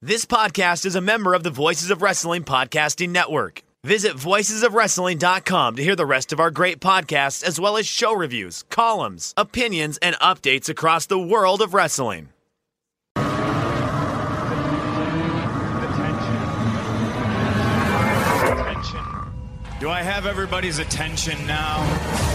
This podcast is a member of the Voices of Wrestling Podcasting Network. Visit voicesofwrestling.com to hear the rest of our great podcasts, as well as show reviews, columns, opinions, and updates across the world of wrestling. Attention. Do I have everybody's attention now?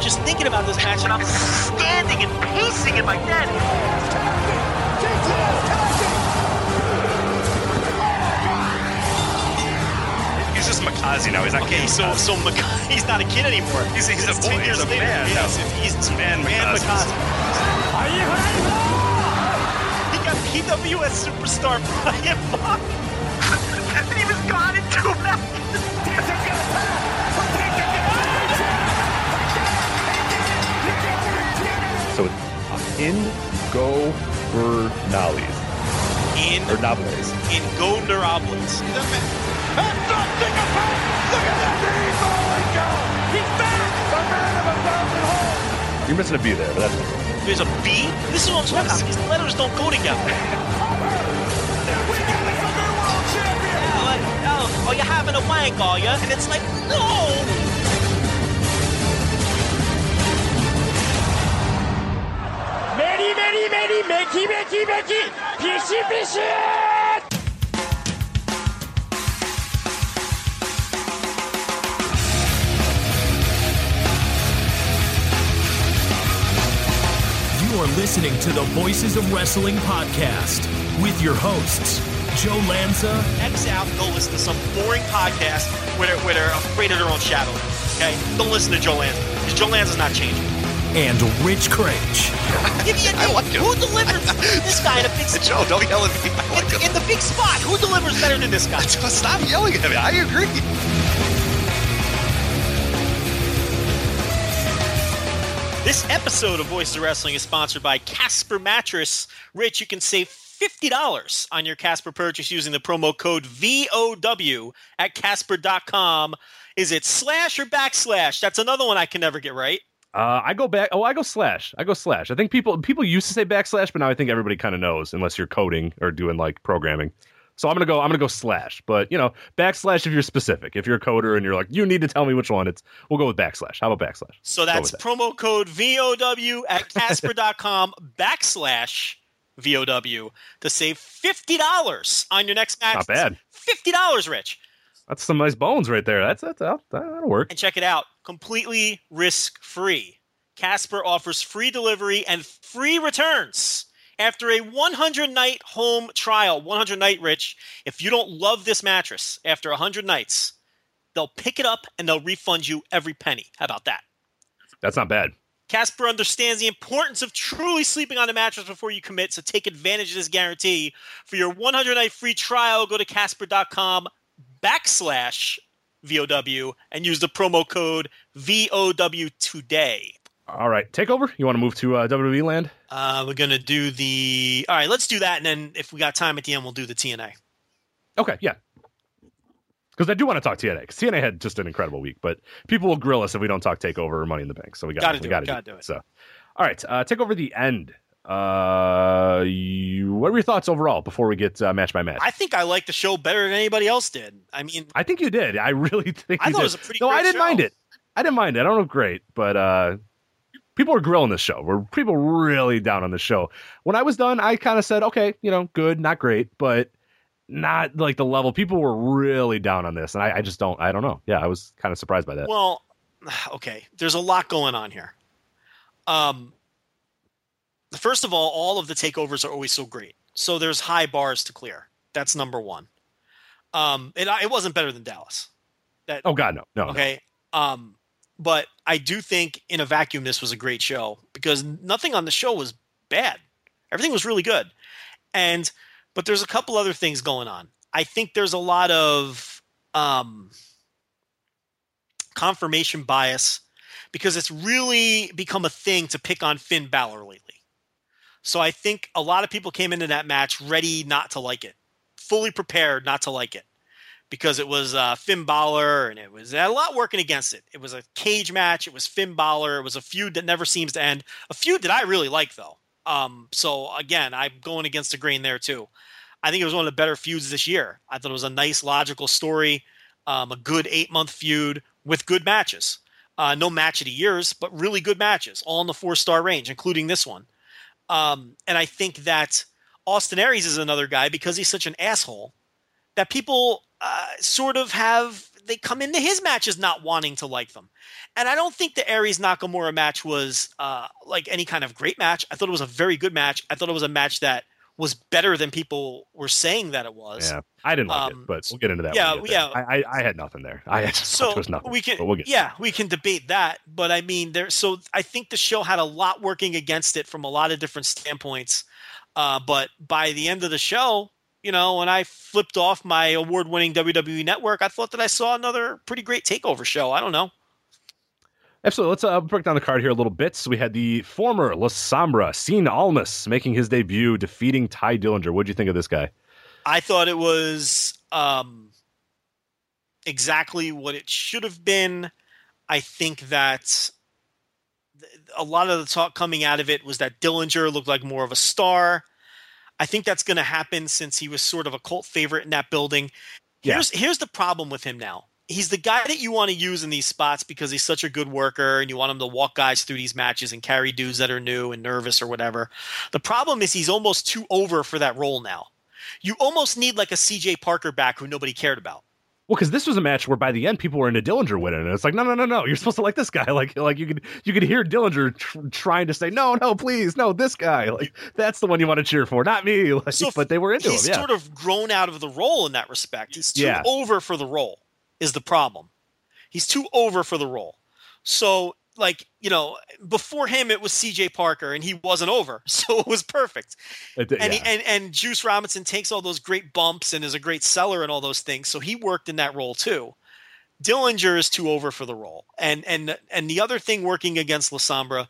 Just thinking about this match, and I'm standing and pacing in my bed. He's just Makazi now. He's not Okay, King so Makazi. so Mc- he's not a kid anymore. He's- he's a boy, he's a later. man Yes, now. if he's Man man Makazi. Makazi. He got PWS superstar Brian Mock. and he was gone in two minutes. It's in go Bernalis In or Navales. in Gondarables. You're missing a B there, but that's There's a B. This is what I'm talking about. These letters don't go together. Oh, oh, you're having a wank, are you? And it's like, no. You are listening to the Voices of Wrestling podcast with your hosts, Joe Lanza X out go listen to some boring podcast where they're, where they're afraid of their own shadow. Okay? Don't listen to Joe Lanza. Because Joe Lanza's not changing. And Rich Kraetsch. Give me a I name. like him. Who delivers this guy in a big spot? Joe, don't yell at me. Like In, him. in the big spot, who delivers better than this guy? Stop yelling at me. I agree. This episode of Voice of Wrestling is sponsored by Casper Mattress. Rich, you can save $50 on your Casper purchase using the promo code VOW at Casper.com. Is it slash or backslash? That's another one I can never get right. Uh, I go back. Oh, I go slash. I go slash. I think people people used to say backslash, but now I think everybody kind of knows, unless you're coding or doing like programming. So I'm gonna go. I'm gonna go slash. But you know, backslash if you're specific. If you're a coder and you're like, you need to tell me which one. It's we'll go with backslash. How about backslash? So that's that. promo code VOW at Casper.com backslash VOW to save $50 on your next match. Not bad. $50, Rich. That's some nice bones right there. That's that's that'll, that'll work. And check it out completely risk free. Casper offers free delivery and free returns. After a 100 night home trial, 100 night, Rich, if you don't love this mattress after 100 nights, they'll pick it up and they'll refund you every penny. How about that? That's not bad. Casper understands the importance of truly sleeping on a mattress before you commit, so take advantage of this guarantee. For your 100 night free trial, go to casper.com backslash VOW and use the promo code VOW today. All right, takeover. You want to move to uh, WWE land? Uh, we're going to do the. All right, let's do that. And then if we got time at the end, we'll do the TNA. Okay, yeah. Because I do want to talk TNA. Because TNA had just an incredible week, but people will grill us if we don't talk Takeover or Money in the Bank. So we got Gotta we do it, gotta gotta do it. So, all right, uh, Takeover the end. Uh, you, what were your thoughts overall before we get uh, match by match? I think I like the show better than anybody else did. I mean, I think you did. I really think I you thought it was a pretty no, I didn't show. mind it. I didn't mind it. I don't know great, but uh, people were grilling this show. Were people really down on the show? When I was done, I kind of said, okay, you know, good, not great, but not like the level. People were really down on this, and I, I just don't. I don't know. Yeah, I was kind of surprised by that. Well, okay. There's a lot going on here. Um, first of all, all of the takeovers are always so great. So there's high bars to clear. That's number one. Um, it, it wasn't better than Dallas. That Oh God, no, no. no. okay. Um, but I do think in a vacuum this was a great show because nothing on the show was bad. Everything was really good. And but there's a couple other things going on. I think there's a lot of um, confirmation bias because it's really become a thing to pick on Finn Balor lately. So I think a lot of people came into that match ready not to like it, fully prepared not to like it because it was uh, Finn Balor and it was a lot working against it. It was a cage match. It was Finn Balor. It was a feud that never seems to end. A feud that I really like though. Um, so again, I'm going against the grain there too. I think it was one of the better feuds this year. I thought it was a nice, logical story, um, a good eight month feud with good matches. Uh, no match of the years, but really good matches, all in the four star range, including this one. Um, and I think that Austin Aries is another guy because he's such an asshole that people uh, sort of have they come into his matches not wanting to like them. And I don't think the Aries Nakamura match was uh, like any kind of great match. I thought it was a very good match. I thought it was a match that was better than people were saying that it was. Yeah, I didn't like Um, it, but we'll get into that. yeah, we yeah. I, I, I had nothing there. I had so there was nothing. we can we'll yeah we can debate that but i mean there so i think the show had a lot working against it from a lot of different standpoints uh, but by the end of the show you know when i flipped off my award-winning wwe network i thought that i saw another pretty great takeover show i don't know Absolutely. Let's uh, break down the card here a little bit. So we had the former La Sombra, Cien Almas, making his debut, defeating Tye Dillinger. What'd you think of this guy? I thought it was um, exactly what it should have been. I think that a lot of the talk coming out of it was that Dillinger looked like more of a star. I think that's going to happen since he was sort of a cult favorite in that building. Yeah. Here's here's the problem with him now. He's the guy that you want to use in these spots because he's such a good worker and you want him to walk guys through these matches and carry dudes that are new and nervous or whatever. The problem is he's almost too over for that role now you almost need like a CJ Parker back who nobody cared about. Well, because this was a match where by the end people were into Dillinger winning, and it's like, no, no, no, no, you're supposed to like this guy. Like, like you could you could hear Dillinger tr- trying to say, no, no, please, no, this guy. Like that's the one you want to cheer for, not me. Like, So but they were into him. He's Yeah, sort of grown out of the role in that respect. He's too Yeah. over for the role is the problem. He's too over for the role. So like, you know, before him it was CJ Parker and he wasn't over. So it was perfect. It- and, he, and and Juice Robinson takes all those great bumps and is a great seller and all those things. So he worked in that role too. Dillinger is too over for the role. And and and the other thing working against La Sombra,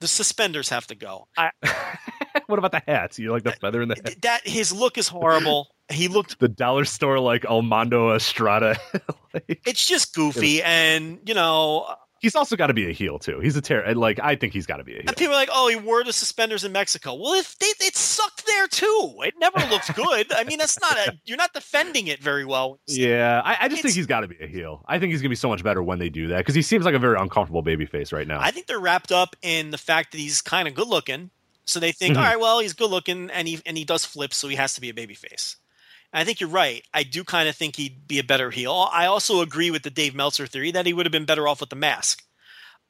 the suspenders have to go. I, what about the hats? You like the feather in the hat? that his look is horrible. He looked The dollar store like Armando Estrada. like, it's just goofy and you know uh, he's also got to be a heel too. He's a terror. Like I think he's got to be a heel. and people are like, "Oh, he wore the suspenders in Mexico." Well, if they, it sucked there too. It never looked good. I mean, that's not a you're not defending it very well. Yeah, I, I just think he's got to be a heel. I think he's gonna be so much better when they do that because he seems like a very uncomfortable babyface right now. I think they're wrapped up in the fact that he's kind of good looking. So they think, Mhm. all right, well, he's good looking and he and he does flips, so he has to be a babyface. And I think you're right. I do kind of think he'd be a better heel. I also agree with the Dave Meltzer theory that he would have been better off with the mask.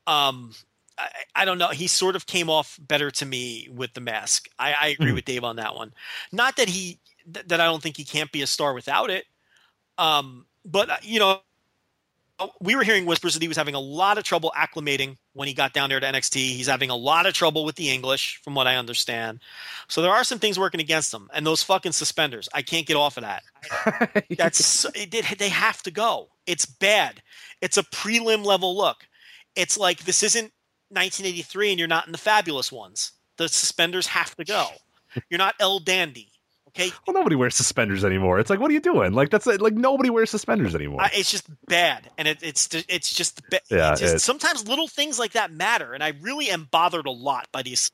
Um, I, I don't know. He sort of came off better to me with the mask. I, I agree Mhm. with Dave on that one. Not that he th- that I don't think he can't be a star without it. Um, but uh, you know, Oh, we were hearing whispers that he was having a lot of trouble acclimating when he got down there to NXT. He's having a lot of trouble with the English, from what I understand. So there are some things working against him, and those fucking suspenders. I can't get off of that. That's it. They have to go. It's bad. It's a prelim level look. It's like this isn't 1983, and you're not in the fabulous ones. The suspenders have to go. You're not El Dandy. Okay, well, nobody wears suspenders anymore. It's like, what are you doing? Like that's like nobody wears suspenders anymore. It's just bad, and it, it's it's just ba- Yeah, it's just- sometimes little things like that matter, and I really am bothered a lot by these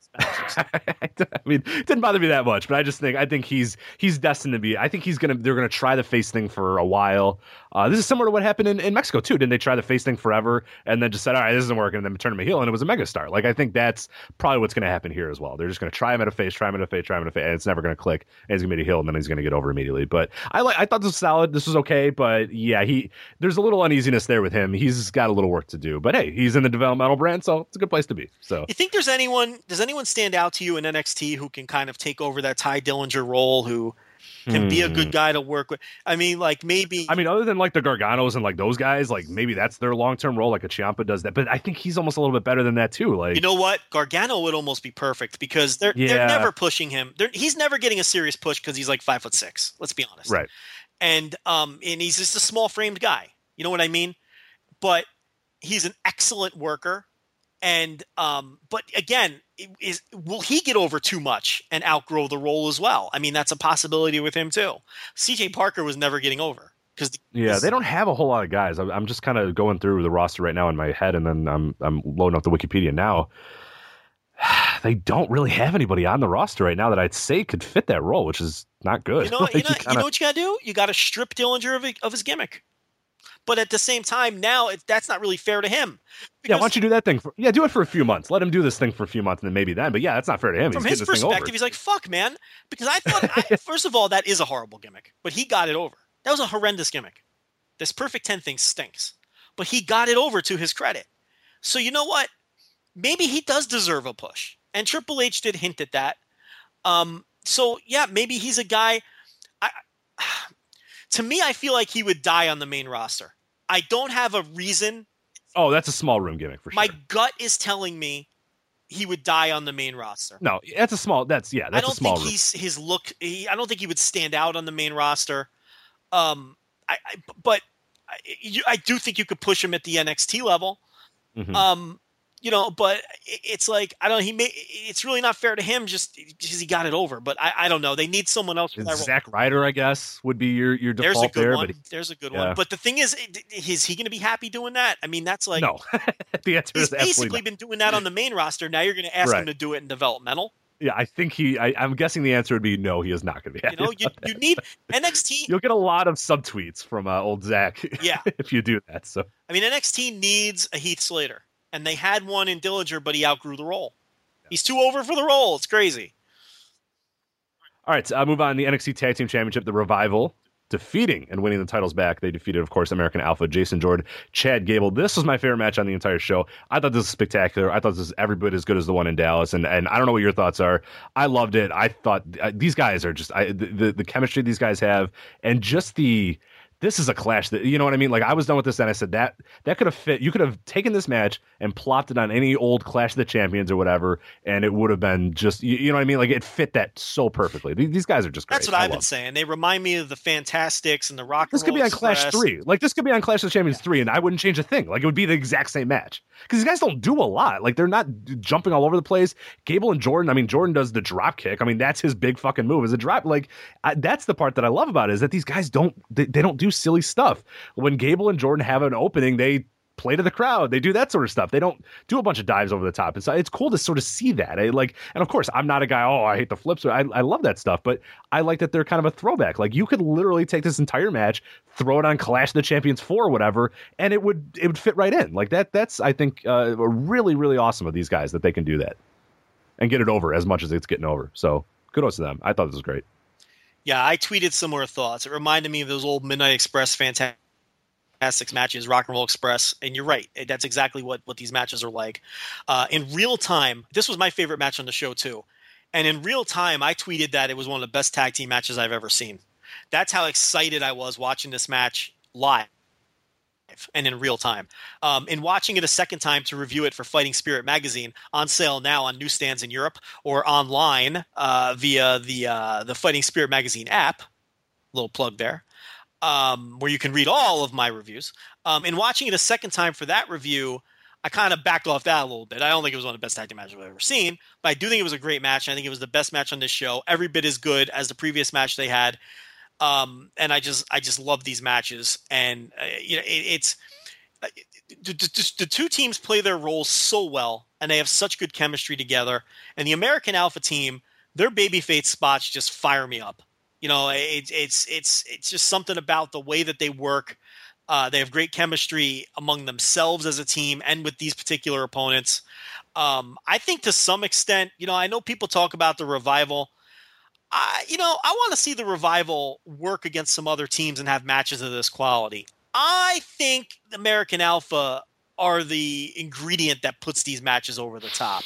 suspenders. I mean, it didn't bother me that much, but I just think I think he's he's destined to be. I think he's gonna they're gonna try the face thing for a while. Uh, this is similar to what happened in, in Mexico too. Didn't they try the face thing forever and then just said, all right, this isn't working, and then turn him a heel, and it was a megastar. Like I think that's probably what's gonna happen here as well. They're just gonna try him at a face, try him at a face, try him at a face, and it's never gonna click, and he's gonna Hill, and then he's going to get over immediately. But I like. I thought this was solid. This was okay, but yeah, he there's a little uneasiness there with him. He's got a little work to do. But hey, he's in the developmental brand, so it's a good place to be. So You think there's anyone? Does anyone stand out to you in NXT who can kind of take over that Tye Dillinger role? Who can be a good guy to work with? I mean, like maybe. Hmm. I mean, other than like the Garganos and like those guys, like maybe that's their long term role. Like a Ciampa does that, but I think he's almost a little bit better than that too. Like you know what? Gargano would almost be perfect because they're Yeah. they're never pushing him. They're, he's never getting a serious push because he's like five foot six. Let's be honest. right? and um and he's just a small framed guy you know what i mean but he's an excellent worker and um but again is will he get over too much and outgrow the role as well i mean that's a possibility with him too cj parker was never getting over because Yeah, they don't have a whole lot of guys. I'm, I'm just kind of going through the roster right now in my head, and then I'm I'm loading up the Wikipedia now. They don't really have anybody on the roster right now that I'd say could fit that role, which is not good. you know, Like, you, know, you kinda- know what you got to do? You got to strip Dillinger of, of his gimmick. But at the same time, now it, that's not really fair to him. yeah, why don't you do that thing? For, yeah, do it for a few months. Let him do this thing for a few months, and then maybe then. But yeah, that's not fair to him. from He's his getting this thing perspective, he's like, "Fuck, man," because I thought, I, first of all, that is a horrible gimmick, but he got it over. That was a horrendous gimmick. This perfect ten thing stinks, but he got it over to his credit. So you know what? Maybe he does deserve a push, and Triple H did hint at that. Um, so yeah, maybe he's a guy. I, to me, I feel like he would die on the main roster. I don't have a reason. Oh, that's a small room gimmick for sure. My gut is telling me he would die on the main roster. no, that's a small. That's yeah, I that's a don't small think room. he's his look. He, I don't think he would stand out on the main roster. Um, I, I but I, you, I do think you could push him at the NXT level. Mhm. Um, you know, but it's like I don't. He may. It's really not fair to him just because he got it over. But I, I don't know. They need someone else. For that role. Zack Ryder, I guess, would be your your default There's a good there. one. But There's a good yeah. one. But the thing is, is he going to be happy doing that? I mean, that's like no, the answer he's is absolutely basically been doing that on the main roster. Now you're going to ask him to do it in developmental. Yeah, I think he. I, I'm guessing the answer would be no. He is not going to be. You know, you, you need NXT. You'll get a lot of subtweets from uh, old Zack. Yeah. if you do that. So I mean, NXT needs a Heath Slater, and they had one in Dillinger, but he outgrew the role. He's too over for the role. It's crazy. all right, so I'll move on. The NXT Tag Team Championship, the Revival. Defeating and winning the titles back, they defeated, of course, American Alpha, Jason Jordan, Chad Gable. This was my favorite match on the entire show. I thought this was spectacular. I thought this was every bit as good as the one in Dallas, and and I don't know what your thoughts are. I loved it. I thought uh, these guys are just I, the, the the chemistry these guys have, and just the this is a clash that you know what I mean. Like I was done with this, and I said that that could have fit. You could have taken this match and plopped it on any old Clash of the Champions or whatever, and it would have been just you, you know what I mean. Like it fit that so perfectly. These, guys are just great. That's what I I've been love saying. They remind me of the Fantastics and the Rock. this could be on Clash Express. Three. Like this could be on Clash of the Champions Three, and I wouldn't change a thing. Like it would be the exact same match because these guys don't do a lot. Like they're not jumping all over the place. Gable and Jordan. I mean, Jordan does the drop kick. I mean, that's his big fucking move. Is a drop. Like I, that's the part that I love about it is that these guys don't they, they don't do silly stuff. When Gable and Jordan have an opening, they play to the crowd. They do that sort of stuff. They don't do a bunch of dives over the top. It's it's cool to sort of see that. I like, and of course, I'm not a guy. Oh, I hate the flips. I I love that stuff, but I like that they're kind of a throwback. Like you could literally take this entire match, throw it on Clash of the Champions four or whatever, and it would it would fit right in. Like that. That's I think uh, really really awesome of these guys that they can do that and get it over as much as it's getting over. So kudos to them. I thought this was great. Yeah, I tweeted similar thoughts. It reminded me of those old Midnight Express Fantastics matches, Rock and Roll Express, and you're right. That's exactly what what these matches are like. Uh, in real time, this was my favorite match on the show too. And in real time, I tweeted that it was one of the best tag team matches I've ever seen. That's how excited I was watching this match live and in real time. Um, in watching it a second time to review it for Fighting Spirit magazine, on sale now on newsstands in Europe or online uh, via the uh, the Fighting Spirit magazine app. Little plug there, um, where you can read all of my reviews. Um, in watching it a second time for that review, I kind of backed off that a little bit. I don't think it was one of the best team matches I've ever seen, but I do think it was a great match. I think it was the best match on this show, every bit as good as the previous match they had. Um, and I just I just love these matches, and uh, you know it, it's uh, the, the, the two teams play their roles so well, and they have such good chemistry together. And the American Alpha team, their baby babyface spots just fire me up. You know, it, it's it's it's just something about the way that they work. Uh, they have great chemistry among themselves as a team and with these particular opponents. Um, I think to some extent, you know, I know people talk about the revival. I, you know, I want to see the revival work against some other teams and have matches of this quality. I think American Alpha are the ingredient that puts these matches over the top,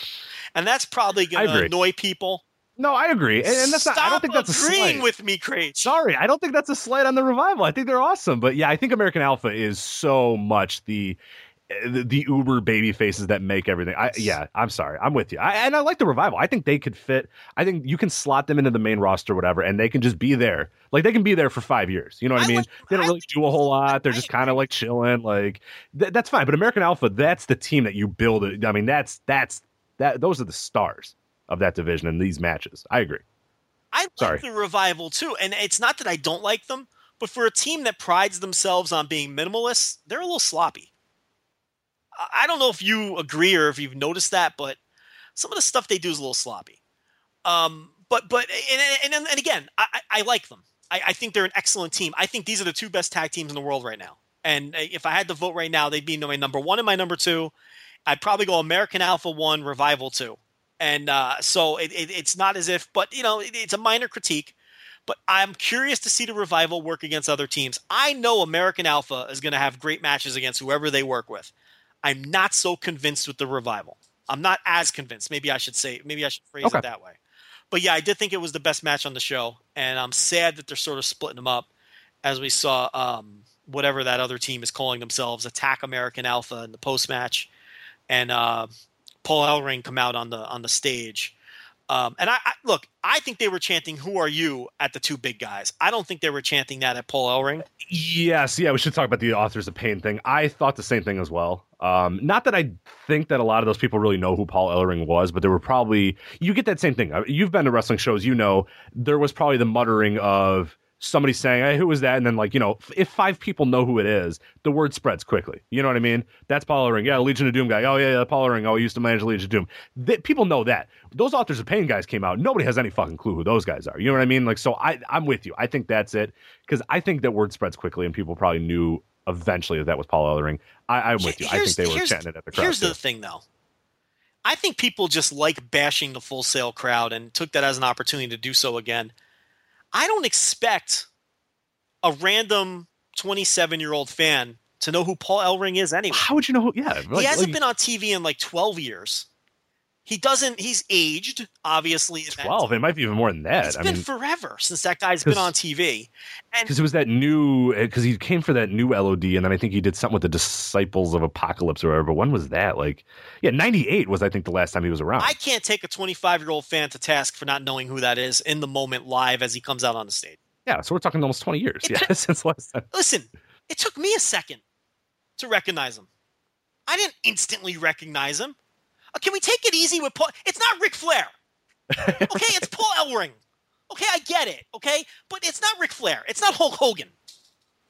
and that's probably going to annoy people. No, I agree, and, and that's Stop not. I don't think that's a slight. with me, Craig. Sorry, I don't think that's a slight on the revival. I think they're awesome, but yeah, I think American Alpha is so much the the, the uber baby faces that make everything. I yeah, I'm sorry, I'm with you. I, and I like the revival. I think they could fit. I think you can slot them into the main roster, whatever, and they can just be there. Like they can be there for five years. You know what I, I mean? like- they don't I really do a whole lot. They're just kind of like chilling. Like th- that's fine. But American Alpha, that's the team that you build. It. I mean, that's that's that. Those are the stars of that division in these matches. I agree. I like Sorry. the revival too, and it's not that I don't like them, but for a team that prides themselves on being minimalist, they're a little sloppy. I- don't know if you agree or if you've noticed that, but some of the stuff they do is a little sloppy. Um, but but and and, and again, I, I like them. I, I think they're an excellent team. I think these are the two best tag teams in the world right now. And if I had to vote right now, they'd be my number one and my number two. I'd probably go American Alpha one, Revival two and uh, so it, it, it's not as if, but you know, it, it's a minor critique. But I'm curious to see the revival work against other teams. I know American Alpha is going to have great matches against whoever they work with. I'm not so convinced with the revival. I'm not as convinced. Maybe I should say, maybe I should phrase Okay. it that way. But yeah, I did think it was the best match on the show, and I'm sad that they're sort of splitting them up, as we saw um, whatever that other team is calling themselves, Attack American Alpha in the post match, and uh, Paul Ellering come out on the on the stage. Um, and I, I look, I think they were chanting "Who are you?" at the two big guys. I don't think they were chanting that at Paul Ellering. Yes, yeah, we should talk about the authors of pain thing. I thought the same thing as well. Um, not that I think that a lot of those people really know who Paul Ellering was, but there were probably you get that same thing. Uh, You've been to wrestling shows, you know. There was probably the muttering of somebody saying, "Hey, who was that?" And then like you know, if five people know who it is, the word spreads quickly. You know what I mean? That's Paul Ellering. Yeah, Legion of Doom guy. Oh yeah, yeah, Paul Ellering. Oh, he used to manage Legion of Doom. People know that. Those authors of pain guys came out. Nobody has any fucking clue who those guys are. You know what I mean? Like, so I I'm with you. I think that's it because I think that word spreads quickly, and people probably knew eventually that was Paul Ellering. I, I'm with you. I think they were here's- chanting it at the crowd. Here's too. the thing, though. I think people just like bashing the Full Sail crowd and took that as an opportunity to do so again. I don't expect a random 27 year old fan to know who Paul Ellering is anyway. How would you know? Who, yeah, he hasn't like, been on TV in like 12 years. He doesn't. He's aged, obviously. twelve. It might be even more than that. It's I been mean, forever since that guy's been on TV. Because it was that new uh, because he came for that new LOD, and then I think he did something with the Disciples of Apocalypse or whatever. But when was that? Like, yeah, ninety eight was I think the last time he was around. I can't take a 25 year old fan to task for not knowing who that is in the moment live as he comes out on the stage. yeah, so we're talking almost twenty years. It Yeah, took- since last time. Listen, it took me a second to recognize him. I didn't instantly recognize him. Uh, can we take it easy with Paul? It's not Ric Flair. Okay, it's Paul Ellering. Okay, I get it. Okay, but it's not Ric Flair. It's not Hulk Hogan.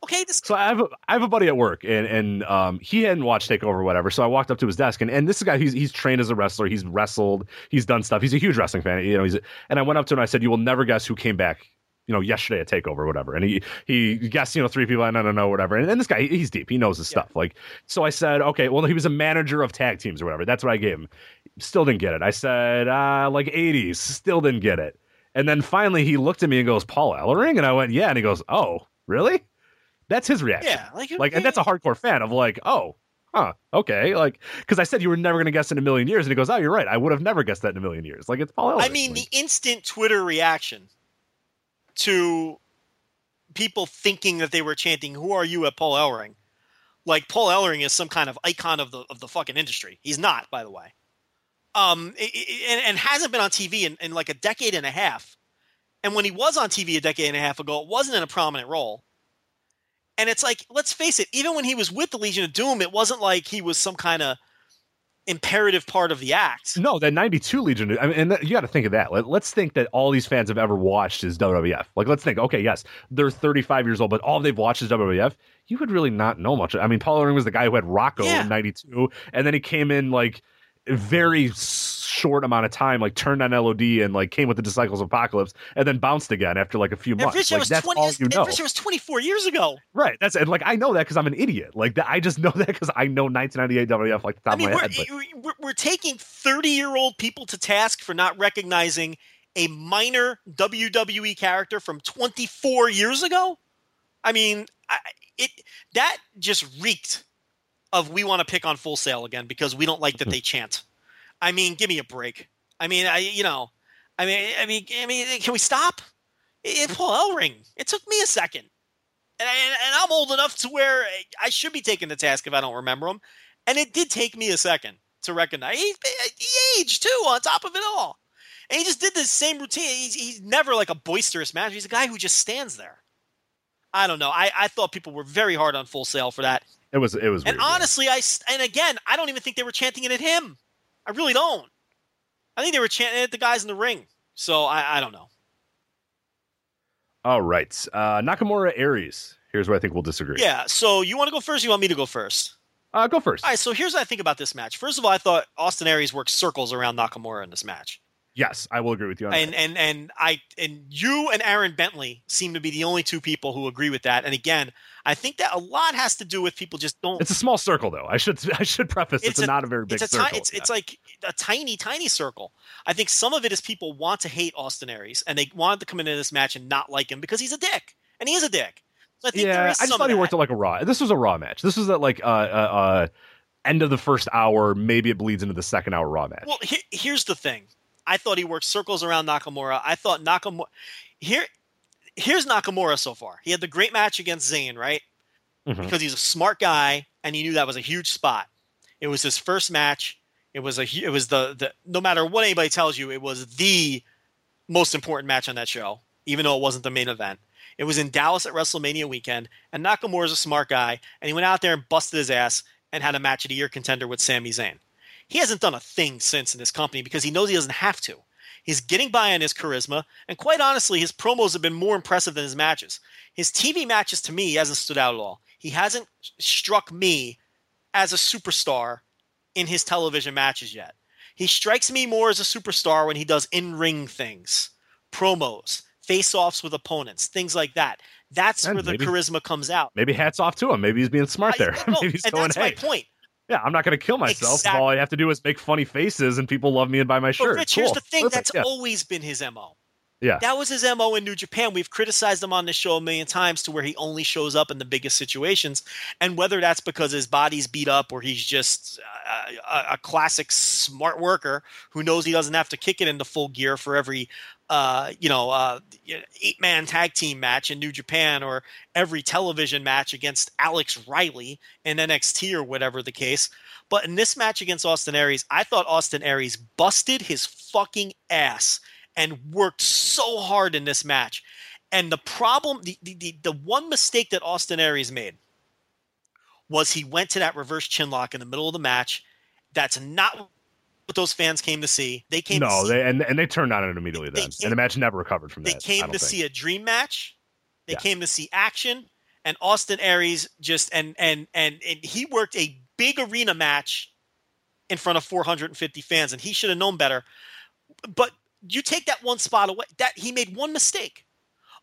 Okay, this So I have a, I have a buddy at work, and and um, he hadn't watched Takeover or whatever. So I walked up to his desk, and, and this guy he's he's trained as a wrestler. He's wrestled. He's done stuff. He's a huge wrestling fan. You know. He's and I went up to him. and I said, "You will never guess who came back." You know, yesterday at Takeover, or whatever, and he he guessed, you know, three people. I don't know, whatever. And, and this guy, he's deep. He knows his stuff. Like, so I said, okay, well, he was a manager of tag teams or whatever. That's what I gave him. Still didn't get it. I said, uh, like '80s. Still didn't get it. And then finally, he looked at me and goes, "Paul Ellering," and I went, "Yeah." And he goes, "Oh, really?" That's his reaction. Yeah, like, like, and that's a hardcore fan of like, oh, huh, okay, like, because I said you were never going to guess in a million years, and he goes, oh, you're right, I would have never guessed that in a million years. Like, it's Paul Ellering. I mean, Like, the instant Twitter reaction to people thinking that they were chanting "Who are you?" at Paul Ellering, like Paul Ellering is some kind of icon of the of the fucking industry. He's not, by the way. Um, and, and hasn't been on TV in, in like a decade and a half. And when he was on TV a decade and a half ago, it wasn't in a prominent role. And it's like, let's face it, even when he was with the Legion of Doom, it wasn't like he was some kind of imperative part of the act. no, that '92 Legion. I mean, and that, you got to think of that. Let, let's think that all these fans have ever watched is WWF. Like, let's think. Okay, yes, they're 35 years old, but all they've watched is WWF. You would really not know much. I mean, Paul Ellering was the guy who had Rocco Yeah. in '92, and then he came in like very short amount of time, like turned on LOD and like came with the Disciples of Apocalypse, and then bounced again after like a few And months. Like, was that's 20 all you know. Was 24 years ago. Right. That's and like I know that because I'm an idiot. Like that, I just know that because I know 1998 WF like the top I mean, of my we're, head. But we're, we're taking 30 year old people to task for not recognizing a minor WWE character from 24 years ago. I mean, I, it that just reeked of we want to pick on Full Sail again because we don't like that mm-hmm. they chant. I mean, give me a break. I mean, I you know, I mean, I mean, I mean, can we stop? It, Paul Ellering. It took me a second, and, I, and I'm old enough to where I should be taking the task if I don't remember him, and it did take me a second to recognize he, he aged too. On top of it all, and he just did the same routine. He's, he's never like a boisterous manager. He's a guy who just stands there. I don't know. I, I thought people were very hard on Full Sail for that. It was it was And weird, yeah. honestly, I and again, I don't even think they were chanting it at him. I really don't. I think they were chanting at the guys in the ring. So I, I don't know. All right. Uh, Nakamura Aries. Here's where I think we'll disagree. Yeah. So you want to go first? Or you want me to go first? Uh, go first. All right. So here's what I think about this match. First of all, I thought Austin Aries worked circles around Nakamura in this match. Yes, I will agree with you on and that. and and I and you and Aaron Bentley seem to be the only two people who agree with that. And again, I think that a lot has to do with people just don't. It's a small circle, though. I should I should preface it's, It's a- not a very big it's circle. ti- it's Yeah. it's like a tiny tiny circle. I think some of it is people want to hate Austin Aries and they wanted to come into this match and not like him because he's a dick and he is a dick. So I think there yeah, I just thought he worked it like a raw. This was a raw match. This was at like uh, uh, uh, end of the first hour. Maybe it bleeds into the second hour raw match. Well, he, here's the thing. I thought he worked circles around Nakamura. I thought Nakamura here. Here's Nakamura so far. He had the great match against Zayn, right? Mhm. Because he's a smart guy and he knew that was a huge spot. It was his first match. It was a. It was the the. No matter what anybody tells you, it was the most important match on that show, even though it wasn't the main event. It was in Dallas at WrestleMania weekend, and Nakamura's a smart guy, and he went out there and busted his ass and had a match of the year contender with Sami Zayn. He hasn't done a thing since in this company because he knows he doesn't have to. He's getting by on his charisma, and quite honestly, his promos have been more impressive than his matches. His TV matches, to me, he hasn't stood out at all. He hasn't struck me as a superstar in his television matches yet. He strikes me more as a superstar when he does in ring things, promos, face offs with opponents, things like that. That's And where the maybe- charisma comes out. Maybe hats off to him. Maybe he's being smart I- there. no, Maybe he's and going, that's hey, my point. Yeah, I'm not going to kill myself. Exactly. All I have to do is make funny faces, and people love me and buy my But shirt. Rich, Cool. here's the thing: Perfect. that's yeah. always been his mo. yeah. That was his mo in New Japan. We've criticized him on this show a million times to where he only shows up in the biggest situations, and whether that's because his body's beat up or he's just a, a, a classic smart worker who knows he doesn't have to kick it into full gear for every uh, you know uh, eight man tag team match in New Japan or every television match against Alex Riley in NXT or whatever the case. But in this match against Austin Aries, I thought Austin Aries busted his fucking ass and worked so hard in this match. And the problem, the, the, the, the one mistake that Austin Aries made was he went to that reverse chin lock in the middle of the match. That's not what those fans came to see. They came to No, see, they and, and they turned on it immediately then, came- and the match never recovered from they that. They came to think. see a dream match. They Yeah. came to see action, and Austin Aries just and and and and he worked a big arena match in front of 450 fans, and he should have known better. But you take that one spot away, that he made one mistake.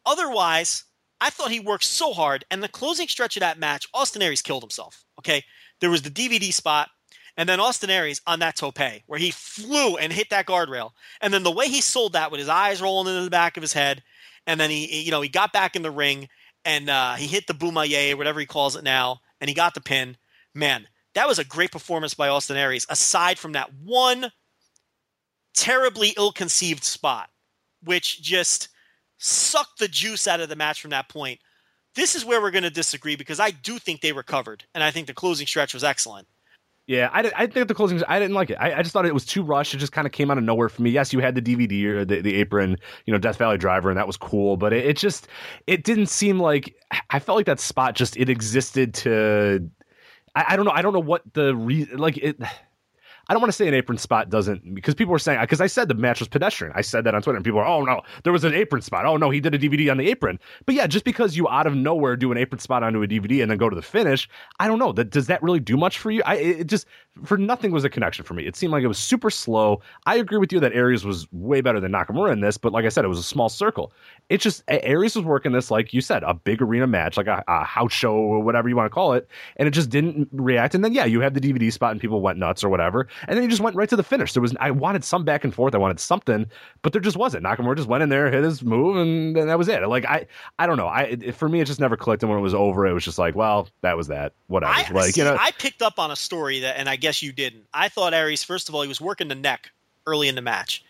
Otherwise, I thought he worked so hard, and the closing stretch of that match, Austin Aries killed himself. Okay, there was the DVD spot. And then Austin Aries on that tope where he flew and hit that guardrail. And then the way he sold that with his eyes rolling into the back of his head. And then he, you know, he got back in the ring and uh, he hit the Bomaye, whatever he calls it now, and he got the pin. Man, that was a great performance by Austin Aries, aside from that one terribly ill conceived spot, which just sucked the juice out of the match from that point. This is where we're going to disagree because I do think they recovered, and I think the closing stretch was excellent. Yeah, I, did, I think the closing. I didn't like it. I, I just thought it was too rushed. It just kind of came out of nowhere for me. Yes, you had the DVD or the, the apron, you know, Death Valley Driver, and that was cool. But it, it just it didn't seem like I felt like that spot just it existed to. I, I don't know. I don't know what the re like it. I don't want to say an apron spot doesn't because people were saying because I said the match was pedestrian. I said that on Twitter and people are oh no there was an apron spot. Oh no he did a DVD on the apron. But yeah, just because you out of nowhere do an apron spot onto a DVD and then go to the finish, I don't know that does that really do much for you? I it just for nothing was a connection for me. It seemed like it was super slow. I agree with you that Aries was way better than Nakamura in this, but like I said, it was a small circle. It just Aries was working this like you said a big arena match like a, a house show or whatever you want to call it, and it just didn't react. And then yeah, you had the DVD spot and people went nuts or whatever. And then he just went right to the finish. There was I wanted some back and forth, I wanted something, but there just wasn't. Nakamura just went in there, hit his move, and, and that was it. Like I I don't know. I it, for me it just never clicked, and when it was over, it was just like, well, that was that. Whatever. I, like see, you know, I picked up on a story that, and I guess you didn't. I thought Aries, first of all, he was working the neck early in the match,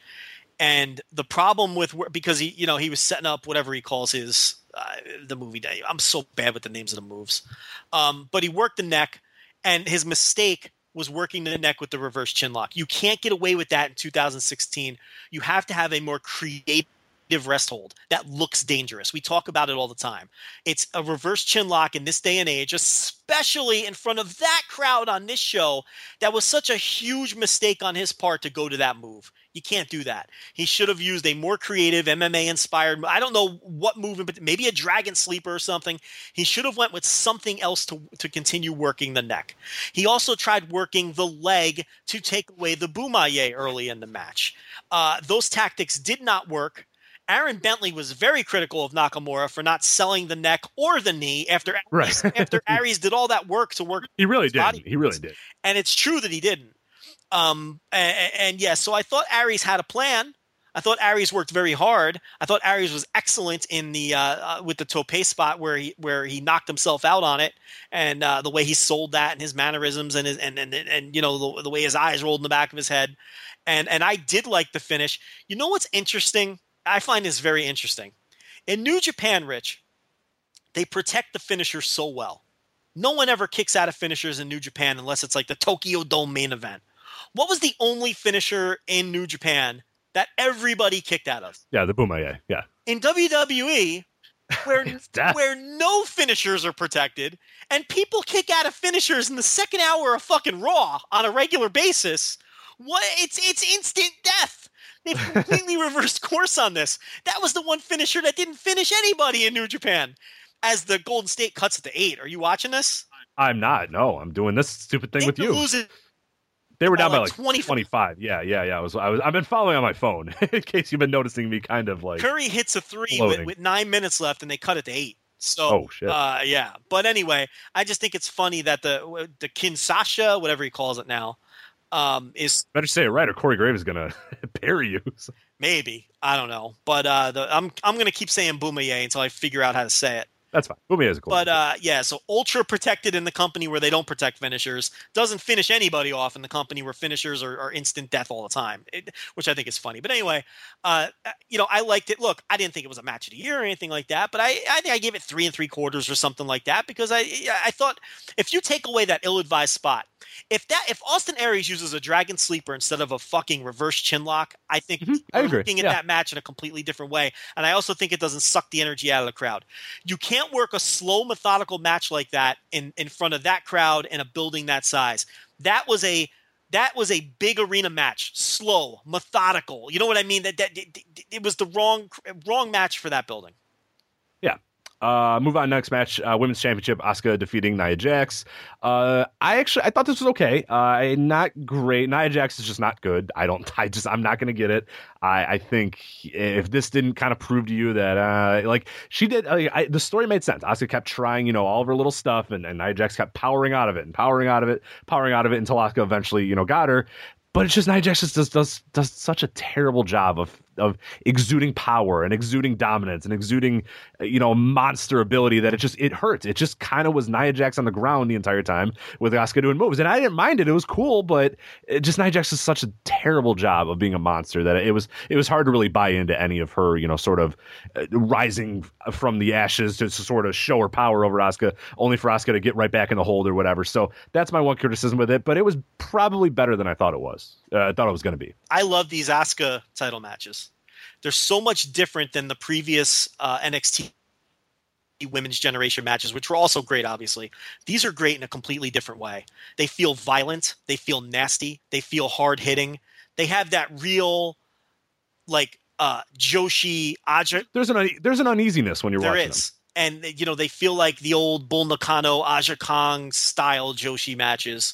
and the problem with because he, you know, he was setting up whatever he calls his uh, the movie day. I'm so bad with the names of the moves, um, but he worked the neck, and his mistake was working the neck with the reverse chin lock. You can't get away with that in 2016. You have to have a more creative rest hold that looks dangerous. We talk about it all the time. It's a reverse chin lock in this day and age, especially in front of that crowd on this show. That was such a huge mistake on his part to go to that move. You can't do that. He should have used a more creative MMA inspired. I don't know what movement, but maybe a dragon sleeper or something. He should have went with something else to to continue working the neck. He also tried working the leg to take away the Bomaye early in the match. Uh, those tactics did not work. Aaron Bentley was very critical of Nakamura for not selling the neck or the knee after Aries, Right. after Aries did all that work to work he really did. He really did. and it's true that he didn't. Um, and, and yeah, so I thought Aries had a plan. I thought Aries worked very hard. I thought Aries was excellent in the uh, uh, with the tope spot where he where he knocked himself out on it, and uh, the way he sold that and his mannerisms and his, and, and and you know the, the way his eyes rolled in the back of his head, and and I did like the finish. You know what's interesting? I find this very interesting. In New Japan, Rich, they protect the finisher so well. No one ever kicks out of finishers in New Japan unless it's like the Tokyo Dome main event. What was the only finisher in New Japan that everybody kicked out of? Yeah, the Bomaye. Yeah. In WWE, where where no finishers are protected, and people kick out of finishers in the second hour of fucking Raw on a regular basis. What? It's it's instant death. They've completely reversed course on this. That was the one finisher that didn't finish anybody in New Japan. As the Golden State cuts it to eight, are you watching this? I'm not. No, I'm doing this stupid thing They with you. lose it They were down by like like 25. 25. Yeah, yeah, yeah. I was, I was, I've been following on my phone in case you've been noticing me kind of like. Curry hits a three with, with nine minutes left, and they cut it to eight. So, Oh, shit. Uh, yeah. But anyway, I just think it's funny that the the Kinshasa, whatever he calls it now, um, is Better say it right, or Corey Graves is gonna parry you. maybe I don't know, but uh, the, I'm I'm gonna keep saying Bomaye until I figure out how to say it. That's fine. Is cool. But uh, yeah, so ultra protected in the company where they don't protect finishers doesn't finish anybody off in the company where finishers are, are instant death all the time, it, which I think is funny. But anyway, uh, you know, I liked it. Look, I didn't think it was a match of the year or anything like that, but I I think I gave it three and three quarters or something like that because I I thought if you take away that ill-advised spot, if that if Austin Aries uses a dragon sleeper instead of a fucking reverse chin lock, I think Mhm, I agree, looking at yeah. that match in a completely different way. And I also think it doesn't suck the energy out of the crowd. You can't work a slow, methodical match like that in, in front of that crowd in a building that size. That was a that was a big arena match, slow, methodical. You know what I mean? That that it, it was the wrong wrong match for that building. Uh, move on next match, uh, women's championship. Asuka defeating Nia Jax. Uh, I actually I thought this was okay. Uh, not great. Nia Jax is just not good. I don't. I just I'm not gonna get it. I I think if this didn't kind of prove to you that uh like she did, uh, I, the story made sense. Asuka kept trying, you know, all of her little stuff, and and Nia Jax kept powering out of it and powering out of it, powering out of it until Asuka eventually, you know, got her. But it's just Nia Jax just does does does such a terrible job of of exuding power and exuding dominance and exuding uh, you know monster ability that it just it hurts. It just kind of was Nia Jax on the ground the entire time with Asuka doing moves, and I didn't mind it. It was cool, but it just Nia Jax does such a terrible job of being a monster that it was it was hard to really buy into any of her you know sort of uh, rising from the ashes to, sort of show her power over Asuka, only for Asuka to get right back in the hold or whatever. So that's my one criticism with it, but it was probably better than I thought it was. Uh, I thought it was going to be. I love these Asuka title matches. They're so much different than the previous uh, NXT women's generation matches, which were also great, obviously. These are great in a completely different way. They feel violent, they feel nasty, they feel hard hitting. They have that real, like, uh, Joshi Aja. There's an there's an uneasiness when you're There watching is. And, you know, they feel like the old Bull Nakano, Aja Kong style Joshi matches,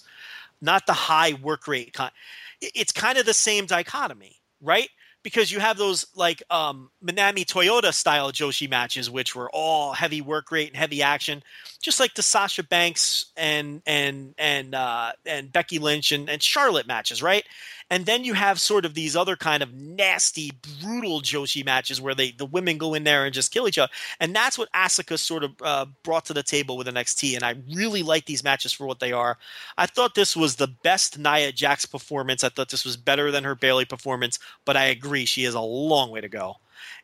not the high work rate. Con- it's kind of the same dichotomy, right? Because you have those like um, Manami Toyota style Joshi matches, which were all heavy work rate and heavy action, just like the Sasha Banks and and and uh, and Becky Lynch and, and Charlotte matches, right? And then you have sort of these other kind of nasty, brutal Joshi matches where they the women go in there and just kill each other, and that's what Asuka sort of uh, brought to the table with NXT. And I really like these matches for what they are. I thought this was the best Nia Jax performance. I thought this was better than her Bayley performance, but I agree she has a long way to go.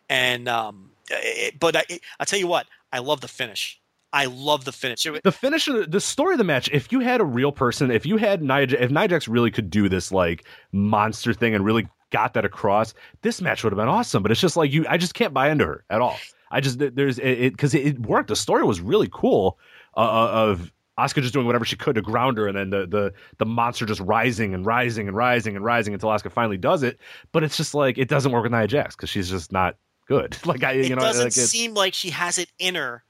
And um, it, but I, I tell you what, I love the finish. I love the finish. The finish of the, the story of the match. If you had a real person, if you had Nia, if Nia Jax really could do this like monster thing and really got that across, this match would have been awesome. But it's just like you, I just can't buy into her at all. I just there's it because it, it, worked. The story was really cool uh, uh, of Asuka just doing whatever she could to ground her, and then the the the monster just rising and rising and rising and rising until Asuka finally does it. But it's just like it doesn't work with Nia Jax because she's just not good. like I, it you know, doesn't like seem like she has it in her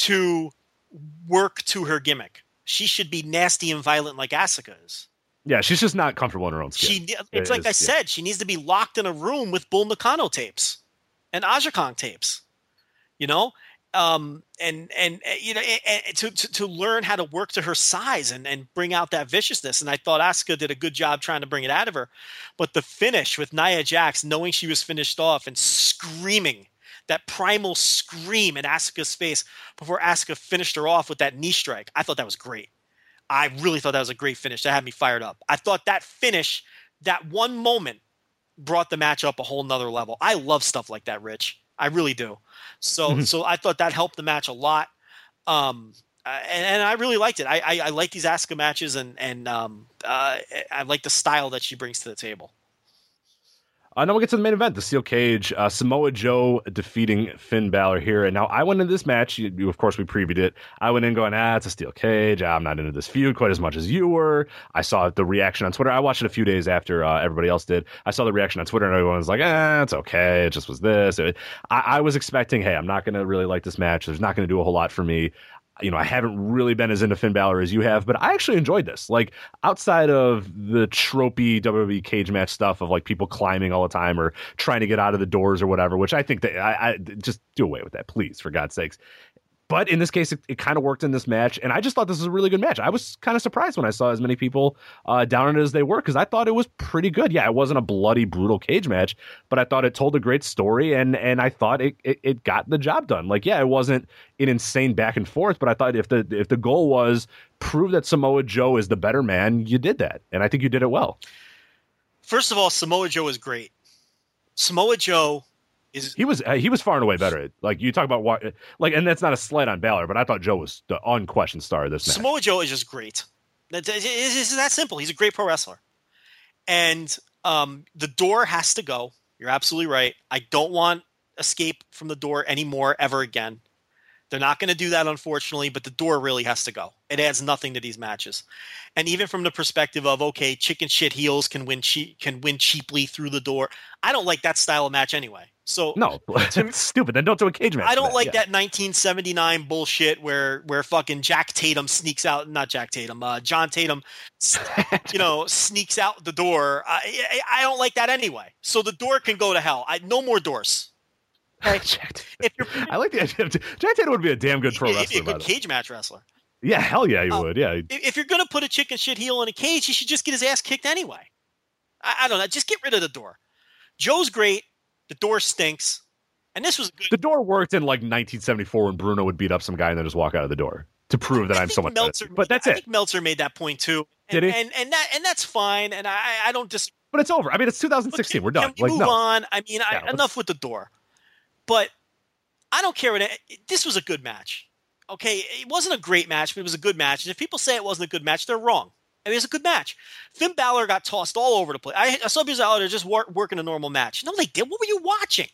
to work to her gimmick. She should be nasty and violent like Asuka is. Yeah, she's just not comfortable in her own skin. She, it's like I said, she needs to be locked in a room with Bull Nakano tapes and Aja Kong tapes. You know, um, and and uh, you know, and to, to, to learn how to work to her size and and bring out that viciousness. And I thought Asuka did a good job trying to bring it out of her, but the finish with Nia Jax, knowing she was finished off and screaming that primal scream in Asuka's face before Asuka finished her off with that knee strike. I thought that was great. I really thought that was a great finish. That had me fired up. I thought that finish, that one moment, brought the match up a whole nother level. I love stuff like that, Rich. I really do. So, Mm-hmm. so I thought that helped the match a lot. Um, uh, and, and I really liked it. I, I, I like these Asuka matches, and and um, uh, I like the style that she brings to the table. Uh, now we'll get to the main event, the steel cage. Uh, Samoa Joe defeating Finn Balor here. And now I went into this match. You, you- of course, we previewed it. I went in going, ah, it's a steel cage. I'm not into this feud quite as much as you were. I saw the reaction on Twitter. I watched it a few days after uh, everybody else did. I saw the reaction on Twitter, and everyone was like, ah, it's okay. It just was this. It- I, I was expecting, hey, I'm not going to really like this match. There's not going to do a whole lot for me you know, I haven't really been as into Finn Balor as you have, but I actually enjoyed this. Like outside of the tropey WWE cage match stuff of like people climbing all the time or trying to get out of the doors or whatever, which I think that I, I just do away with that, please, for God's sakes. But in this case, it, it kind of worked in this match, and I just thought this was a really good match. I was kind of surprised when I saw as many people uh, down on it as they were because I thought it was pretty good. Yeah, it wasn't a bloody, brutal cage match, but I thought it told a great story, and and I thought it, it, it got the job done. Like, yeah, it wasn't an insane back and forth, but I thought if the if the goal was prove that Samoa Joe is the better man, you did that, and I think you did it well. First of all, Samoa Joe is great. Samoa Joe is He was uh, he was far and away better. Like you talk about what like, and that's not a slight on Balor, but I thought Joe was the unquestioned star of this match. Samoa Joe is just great. That- It's it's that simple. He's a great pro wrestler. And um, the door has to go. You're absolutely right. I don't want escape from the door anymore ever again. They're not going to do that, unfortunately, but the door really has to go. It adds nothing to these matches. And even from the perspective of okay, chicken shit heels can win che- can win cheaply through the door. I don't like that style of match anyway. So No, it's stupid. Then don't do a cage match. I don't like Yeah. that 1979 bullshit where where fucking Jack Tatum sneaks out, not Jack Tatum, uh, John Tatum, you know, sneaks out the door. I, I I don't like that anyway. So the door can go to hell. I no more doors. You're I like the idea. Of, Jack Tatum would be a damn good pro he'd be a wrestler. good cage match wrestler. Yeah, hell yeah, he Uh, would. Yeah, If, if you're gonna put a chicken shit heel in a cage, he should just get his ass kicked anyway. I, I don't know. Just get rid of the door. Joe's great. The door stinks. And this was good. the door worked in like 1974 when Bruno would beat up some guy and then just walk out of the door to prove that I I'm someone so. Meltzer. But that's I it. think Meltzer made that point too. Did and, he? And and that and that's fine. And I I don't dis. But it's over. I mean, it's 2016. can- We're done. Can we Like move no. on? I mean, I, Yeah, enough with the door. But I don't care what. It, this was a good match. Okay, it wasn't a great match, but it was a good match. And if people say it wasn't a good match, they're wrong. I mean, it was a good match. Finn Balor got tossed all over the place. I, I saw people out there just wor- working a normal match. No, they did. What were you watching?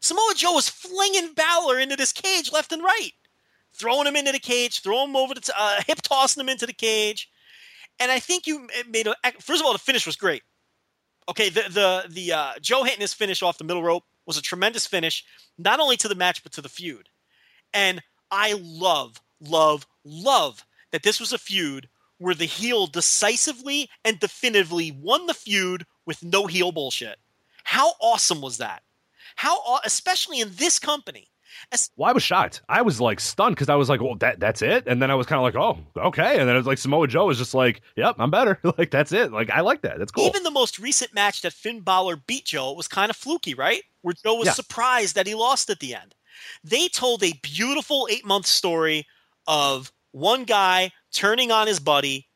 Samoa Joe was flinging Balor into this cage left and right, throwing him into the cage, throwing him over the t- uh, hip tossing him into the cage. And I think you made a. First of all, the finish was great. Okay, the the the uh, Joe hitting his finish off the middle rope was a tremendous finish, not only to the match but to the feud. And I love, love, love that this was a feud where the heel decisively and definitively won the feud with no heel bullshit. How awesome was that? How, especially in this company. As, well, I was shocked. I was like stunned because I was like, well, that that's it. And then I was kind of like, oh, okay. And then it was like Samoa Joe was just like, yep, I'm better. like that's it. Like I like that. That's cool. Even the most recent match that Finn Balor beat Joe was kind of fluky, right? Where Joe was Yeah. surprised that he lost at the end. They told a beautiful eight month story of one guy turning on his buddy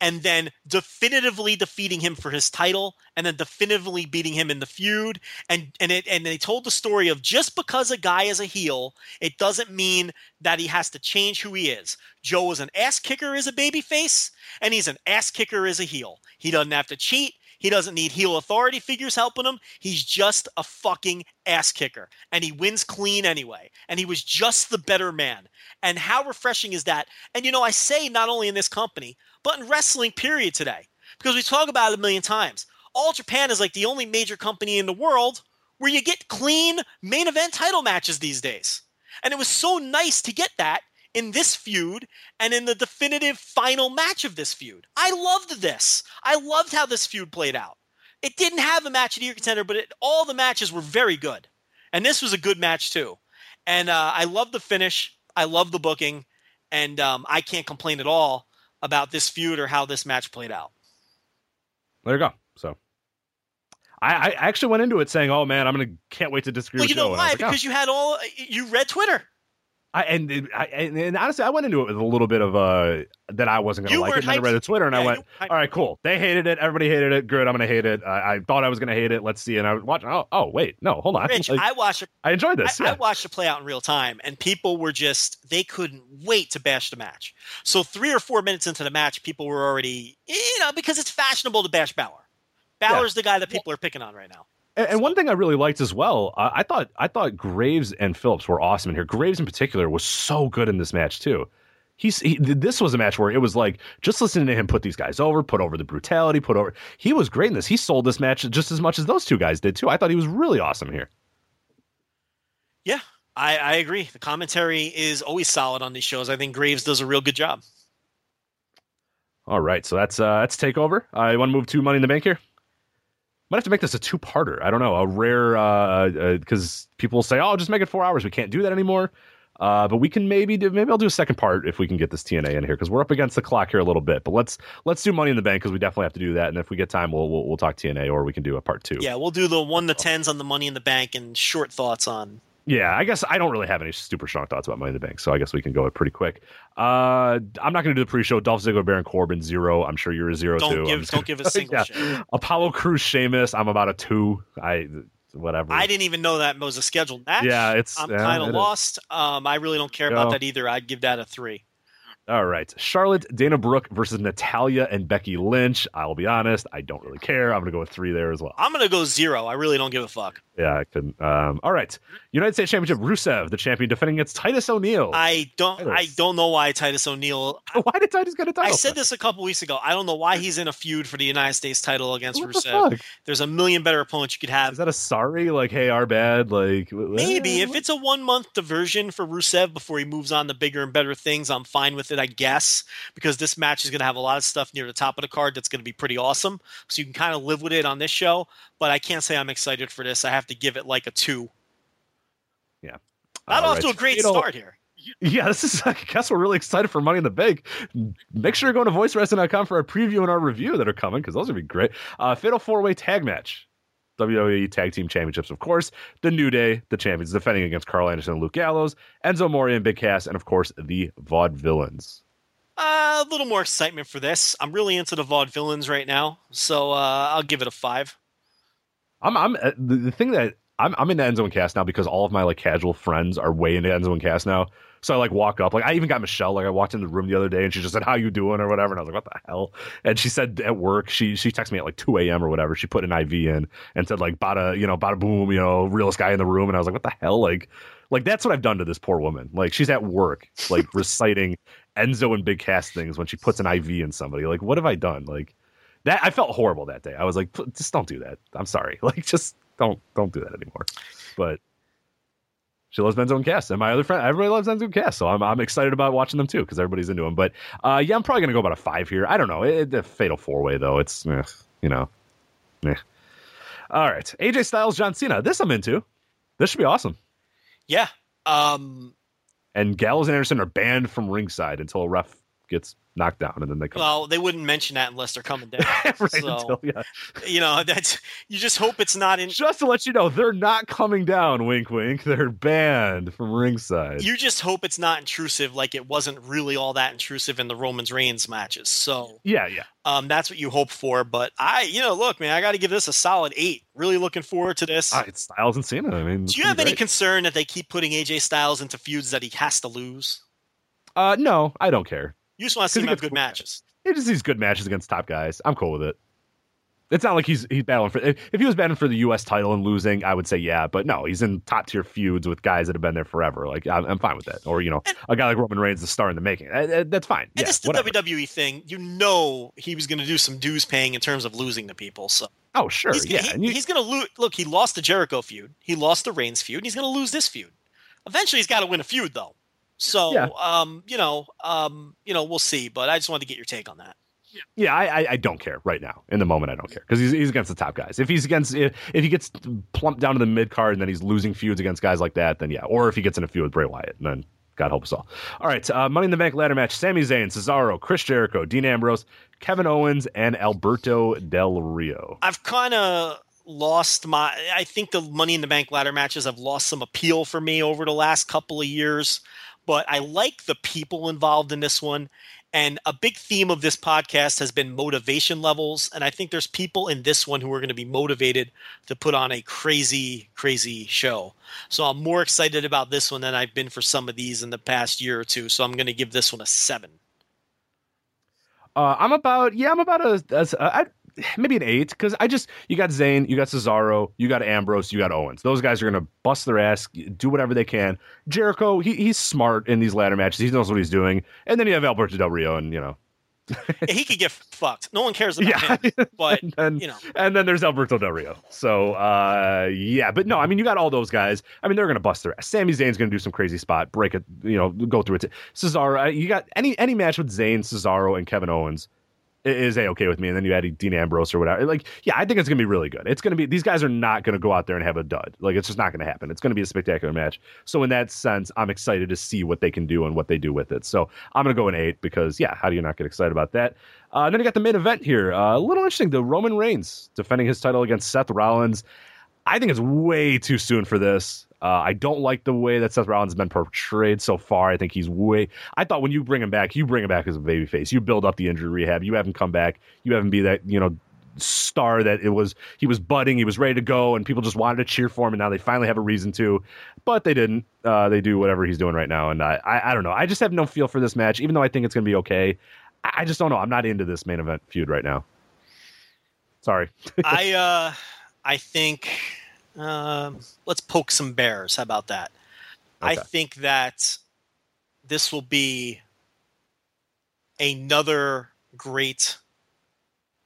and then definitively defeating him for his title and then definitively beating him in the feud. And and it and they told the story of just because a guy is a heel it doesn't mean that he has to change who he is. Joe is an ass kicker as a baby face and he's an ass kicker as a heel. He doesn't have to cheat he doesn't need heel authority figures helping him. He's just a fucking ass kicker. And he wins clean anyway. And he was just the better man. And how refreshing is that? And you know, I say not only in this company, but in wrestling, period, today. Because we talk about it a million times. All Japan is like the only major company in the world where you get clean main event title matches these days. And it was so nice to get that in this feud and in the definitive final match of this feud. I loved this. I loved how this feud played out. It didn't have a match of the year contender, but it, all the matches were very good. And this was a good match too. And uh, I love the finish. I love the booking. And um, I can't complain at all about this feud or how this match played out. there you go. So. I, I actually went into it saying, "Oh man, I'm gonna can't wait to disagree Well, with you know Joe." And why? like, oh. Because you had all you read Twitter. I and, I and and honestly, I went into it with a little bit of uh that I wasn't gonna You like it. And then I read the Twitter and I went, "All right, cool. They hated it. Everybody hated it. Good. I'm gonna hate it. I, I thought I was gonna hate it. Let's see." And I was watching. Oh, oh, wait, no, hold on. Rich, Like, I watched it. I enjoyed this. I, I watched it play out in real time, and people were just they couldn't wait to bash the match. So three or four minutes into the match, people were already you know because it's fashionable to bash Balor. Balor's the guy that people are picking on right now. And, and one thing I really liked as well, uh, I thought I thought Graves and Phillips were awesome in here. Graves in particular was so good in this match too. He's he, this was a match where it was like just listening to him put these guys over, put over the brutality, put over. He was great in this. He sold this match just as much as those two guys did too. I thought he was really awesome here. Yeah, I, I agree. The commentary is always solid on these shows. I think Graves does a real good job. All right, so that's uh that's takeover. I want to move to Money in the Bank here. Might have to make this a two-parter. I don't know, a rare uh because people say, "Oh, just make it four hours." We can't do that anymore. Uh, but we can maybe do. Maybe I'll do a second part if we can get this TNA in here because we're up against the clock here a little bit. But let's let's do Money in the Bank because we definitely have to do that. And if we get time, we'll we'll, we'll talk TNA or we can do a part two. Yeah, we'll do the one to tens on the Money in the Bank and short thoughts on. Yeah, I guess I don't really have any super strong thoughts about Money in the Bank, so I guess we can go it pretty quick. Uh, I'm not going to do the pre-show. Dolph Ziggler, Baron Corbin, zero. I'm sure you're a 0 Don't too. Give don't gonna- give a single Yeah. shit. Apollo Crews, Sheamus. I'm about a two. I whatever. I didn't even know that was a scheduled match. Yeah, it's- I'm yeah, kind of lost. Um, I really don't care about that either. I'd give that a three. All right, Charlotte, Dana Brooke versus Natalya and Becky Lynch. I'll be honest, I don't really care. I'm going to go with three there as well. I'm gonna go zero. I really don't give a fuck. Yeah, I couldn't. Um, all right, United States Championship. Rusev, the champion, defending against Titus O'Neil. I don't. I don't know why Titus O'Neil. Why did Titus get a title? I said this a couple weeks ago. I don't know why he's in a feud for the United States title against What the Rusev. fuck? There's a million better opponents you could have. Is that a sorry? Like, hey, our bad? Like, Maybe what? if it's a one month diversion for Rusev before he moves on to bigger and better things, I'm fine with it, I guess, because this match is going to have a lot of stuff near the top of the card that's going to be pretty awesome. So you can kind of live with it on this show, but I can't say I'm excited for this. I have to give it like a two. Yeah. Not All off right. to a great Fatal- start here. Yeah, this is. I guess we're really excited for Money in the Bank. Make sure you're going to voicewrestling.com for our preview and our review that are coming because those would be great. Uh, Fatal four way tag match. WWE Tag Team Championships, of course. The New Day, the champions, defending against Karl Anderson and Luke Gallows, Enzo Amore and Big Cass, and of course the Vaudevillains. Uh, a little more excitement for this. I'm really into the vaudevillains right now, so uh, I'll give it a five. I'm, I'm uh, the, the thing that I'm, I'm into Enzo and Cass now because all of my like casual friends are way into Enzo and Cass now. So I like walk up, like I even got Michelle. Like I walked in the room the other day and she just said, "How you doing?" or whatever, and I was like, "What the hell?" And she said at work, she she texted me at like 2 a.m. or whatever. She put an IV in and said like, "Bada, you know, bada boom, you know, realest guy in the room." And I was like, "What the hell?" Like, like that's what I've done to this poor woman. Like she's at work, like reciting Enzo and Big Cass things when she puts an IV in somebody. Like, what have I done? Like that I felt horrible that day. I was like, just don't do that. I'm sorry. Like, just don't don't do that anymore. But she loves Enzo and Cass, and my other friend, everybody loves Enzo and Cass, so I'm I'm excited about watching them too because everybody's into them. But uh, yeah, I'm probably gonna go about a five here. I don't know. It, the fatal four way though, it's eh, you know, eh. All right, AJ Styles, John Cena. This I'm into. This should be awesome. Yeah. Um, And Gallows and Anderson are banned from ringside until a ref gets knocked down, and then they come. well, they wouldn't mention that unless they're coming down. right so, until yeah. you know, that's you just hope it's not in. Just to let you know, they're not coming down. Wink, wink. They're banned from ringside. You just hope it's not intrusive, like it wasn't really all that intrusive in the Romans Reigns matches. So, yeah, yeah. um, that's what you hope for. But I, you know, look, man, I got to give this a solid eight. Really looking forward to this. Ah, it's Styles and Cena. I mean, Do you have any concern that they keep putting AJ Styles into feuds that he has to lose? Uh, no, I don't care. You just want to see him have good cool matches. He just these good matches against top guys. I'm cool with it. It's not like he's he's battling for. If he was battling for the U.S. title and losing, I would say yeah. But no, he's in top tier feuds with guys that have been there forever. Like I'm, I'm fine with that. Or you know, a guy like Roman Reigns, is the star in the making. Uh, uh, That's fine. And yeah, the whatever. WWE thing. You know he was going to do some dues paying in terms of losing to people. So Oh sure, he's, yeah. he- and you- he's going to lose. Look, he lost the Jericho feud. He lost the Reigns feud. And he's going to lose this feud. Eventually, he's got to win a feud though. So, Yeah. um, you know, um, you know, we'll see. But I just wanted to get your take on that. Yeah, I, I, I don't care right now. In the moment, I don't care because he's, he's against the top guys. If he's against if, if he gets plumped down to the mid card and then he's losing feuds against guys like that, then yeah. Or if he gets in a feud with Bray Wyatt, then God help us all. All right, uh, Money in the Bank ladder match: Sami Zayn, Cesaro, Chris Jericho, Dean Ambrose, Kevin Owens, and Alberto Del Rio. I've kind of lost my. I think the Money in the Bank ladder matches have lost some appeal for me over the last couple of years, but I like the people involved in this one. And a big theme of this podcast has been motivation levels. And I think there's people in this one who are going to be motivated to put on a crazy, crazy show. So I'm more excited about this one than I've been for some of these in the past year or two. So I'm going to give this one a seven. Uh, I'm about yeah, I'm about a, maybe an eight because I just you got Zayn, you got Cesaro, you got Ambrose, you got Owens. Those guys are gonna bust their ass, do whatever they can. Jericho, he, he's smart in these ladder matches. He knows what he's doing. And then you have Alberto Del Rio, and you know, he could get fucked. No one cares about yeah, him. But, and then, you know. and then there's Alberto Del Rio. So uh, yeah, but no, I mean you got all those guys. I mean they're gonna bust their ass. Sami Zayn's gonna do some crazy spot, break it, you know, go through it. Cesaro, uh, you got any any match with Zayn, Cesaro, and Kevin Owens is a okay with me. And then you add Dean Ambrose or whatever. Like, yeah, I think it's gonna be really good. It's gonna be these guys are not gonna go out there and have a dud. Like, it's just not gonna happen. It's gonna be a spectacular match. So in that sense, I'm excited to see what they can do and what they do with it. So I'm gonna go an eight because yeah, how do you not get excited about that? Uh, and then you got the main event here. Uh, a little interesting. The Roman Reigns defending his title against Seth Rollins. I think it's way too soon for this. Uh, I don't like the way that Seth Rollins has been portrayed so far. I think he's way. I thought when you bring him back, you bring him back as a babyface. You build up the injury rehab. You have him come back. You have him be that you know star that it was. He was budding. He was ready to go, and people just wanted to cheer for him. And now they finally have a reason to, but they didn't. Uh, they do whatever he's doing right now, and I, I, I don't know. I just have no feel for this match, even though I think it's going to be okay. I, I just don't know. I'm not into this main event feud right now. Sorry. I uh, I think um, let's poke some bears. How about that? I think that this will be another great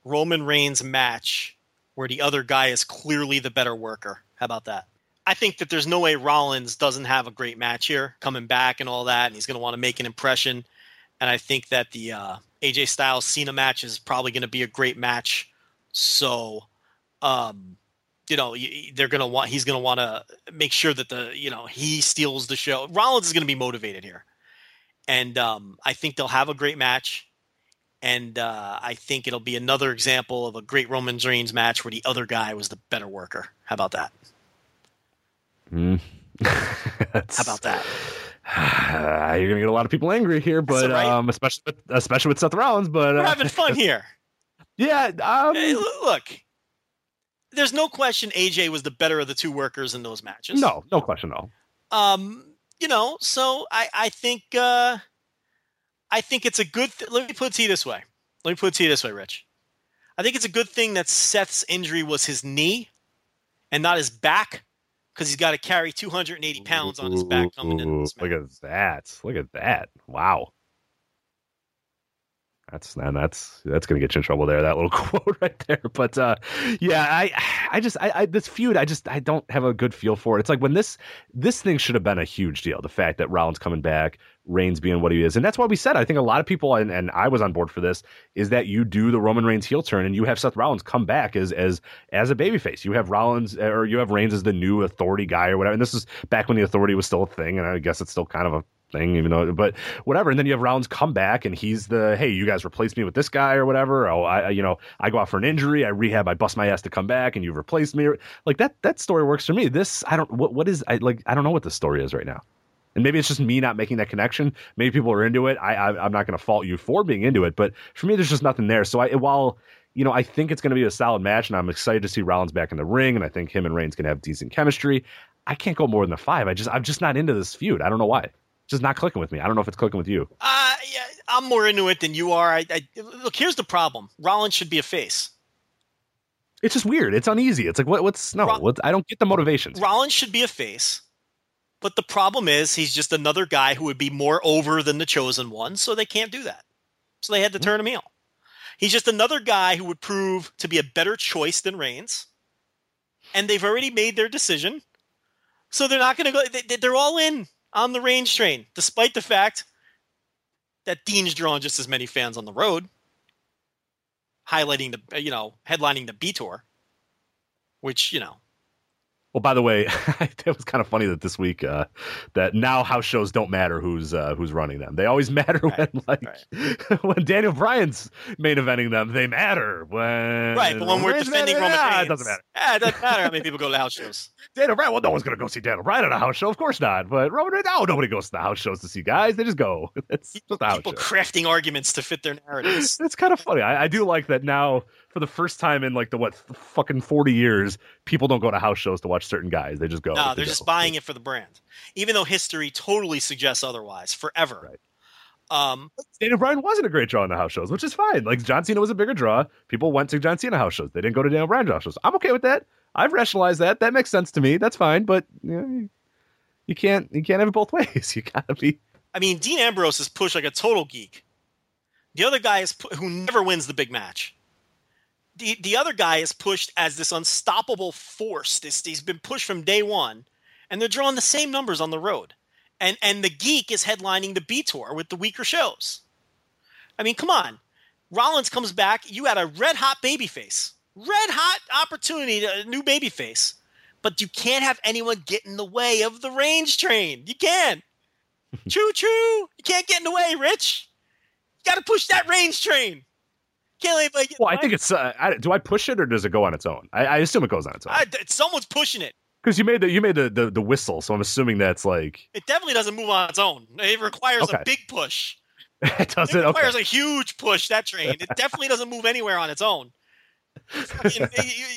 Roman Reigns match where the other guy is clearly the better worker. How about that? I think that there's no way Rollins doesn't have a great match here, coming back and all that, and he's going to want to make an impression. And I think that the uh, AJ Styles Cena match is probably going to be a great match. So, um, you know, they're going to want, he's going to want to make sure that the, you know, he steals the show. Rollins is going to be motivated here. And um, I think they'll have a great match. And uh, I think it'll be another example of a great Roman Reigns match where the other guy was the better worker. How about that? Mm. How about that? You're gonna get a lot of people angry here, but right. um, especially with, especially with Seth Rollins. But We're uh, having fun here. yeah, um, Hey, look, there's no question AJ was the better of the two workers in those matches. no, no question, no. um you know so i i think uh i think it's a good th- let me put it to you this way let me put it to you this way rich i think it's a good thing that seth's injury was his knee and not his back because he's got to carry 280 pounds on his back coming in Look at that! Look at that! Wow. That's and that's that's gonna get you in trouble there. That little quote right there. But uh, yeah, I I just I, I this feud I just I don't have a good feel for it. It's like when this this thing should have been a huge deal. The fact that Rollins coming back, Reigns being what he is, and that's why we said I think a lot of people and, and I was on board for this is that you do the Roman Reigns heel turn and you have Seth Rollins come back as as as a babyface. You have Rollins or you have Reigns as the new authority guy or whatever. And this is back when the authority was still a thing, and I guess it's still kind of a thing, even though, but whatever. And then you have Rollins come back, and he's the hey, you guys replace me with this guy or whatever. Oh, I, you know, I go out for an injury, I rehab, I bust my ass to come back, and you've replaced me. Like that, that story works for me. This, I don't, what, what is, I like, I don't know what the story is right now. And maybe it's just me not making that connection. Maybe people are into it. I, I I'm not going to fault you for being into it, but for me, there's just nothing there. So I, while you know, I think it's going to be a solid match, and I'm excited to see Rollins back in the ring, and I think him and Reigns can have decent chemistry. I can't go more than a five. I just, I'm just not into this feud. I don't know why just not clicking with me. I don't know if it's clicking with you. Uh, yeah, I'm more into it than you are. I, I, look, here's the problem. Rollins should be a face. It's just weird. It's uneasy. It's like what, what's no? What, I don't get the motivations. Rollins should be a face, but the problem is he's just another guy who would be more over than the chosen one, so they can't do that. So they had to turn him heel. He's just another guy who would prove to be a better choice than Reigns, and they've already made their decision, so they're not going to go. They, they're all in on the Reigns train, despite the fact that Dean's drawn just as many fans on the road, highlighting the you know headlining the B tour, which you know well, by the way, it was kind of funny that this week uh, that now house shows don't matter who's uh, who's running them. They always matter right, when like right. when Daniel Bryan's main eventing them. They matter when right. But when we're defending Roman Reigns, yeah, it doesn't matter. Yeah, it doesn't matter how many people go to house shows. Daniel Bryan. Well, no one's gonna go see Daniel Bryan at a house show. Of course not. But Roman Reigns. No, nobody goes to the house shows to see guys. They just go. It's people, just people crafting arguments to fit their narratives. it's kind of funny. I, I do like that now for the first time in like the what fucking 40 years people don't go to house shows to watch certain guys. They just go no they they're go. just buying it for the brand even though history totally suggests otherwise forever. Right. um Daniel Bryan wasn't a great draw in the house shows which is fine. Like John Cena was a bigger draw. People went to John Cena house shows. They didn't go to Daniel Bryan house shows. I'm okay with that. I've rationalized that. That makes sense to me. That's fine but you, know, you can't you can't have it both ways. You gotta be I mean Dean Ambrose is pushed like a total geek. The other guy is pu- who never wins the big match the the other guy is pushed as this unstoppable force. This he's been pushed from day one, and they're drawing the same numbers on the road. And and the geek is headlining the B tour with the weaker shows. I mean, come on. Rollins comes back. You had a red hot baby face, red hot opportunity, a new baby face, but you can't have anyone get in the way of the Reigns train. You can't. choo choo. You can't get in the way, Rich. You got to push that Reigns train. Can't like, well, I think it's. Uh, I, do I push it or does it go on its own? I, I assume it goes on its own. I, someone's pushing it because you made the you made the, the, the whistle, so I'm assuming that's like it definitely doesn't move on its own. It requires Okay. a big push. it does It it. requires Okay. a huge push. That train. It definitely doesn't move anywhere on its own.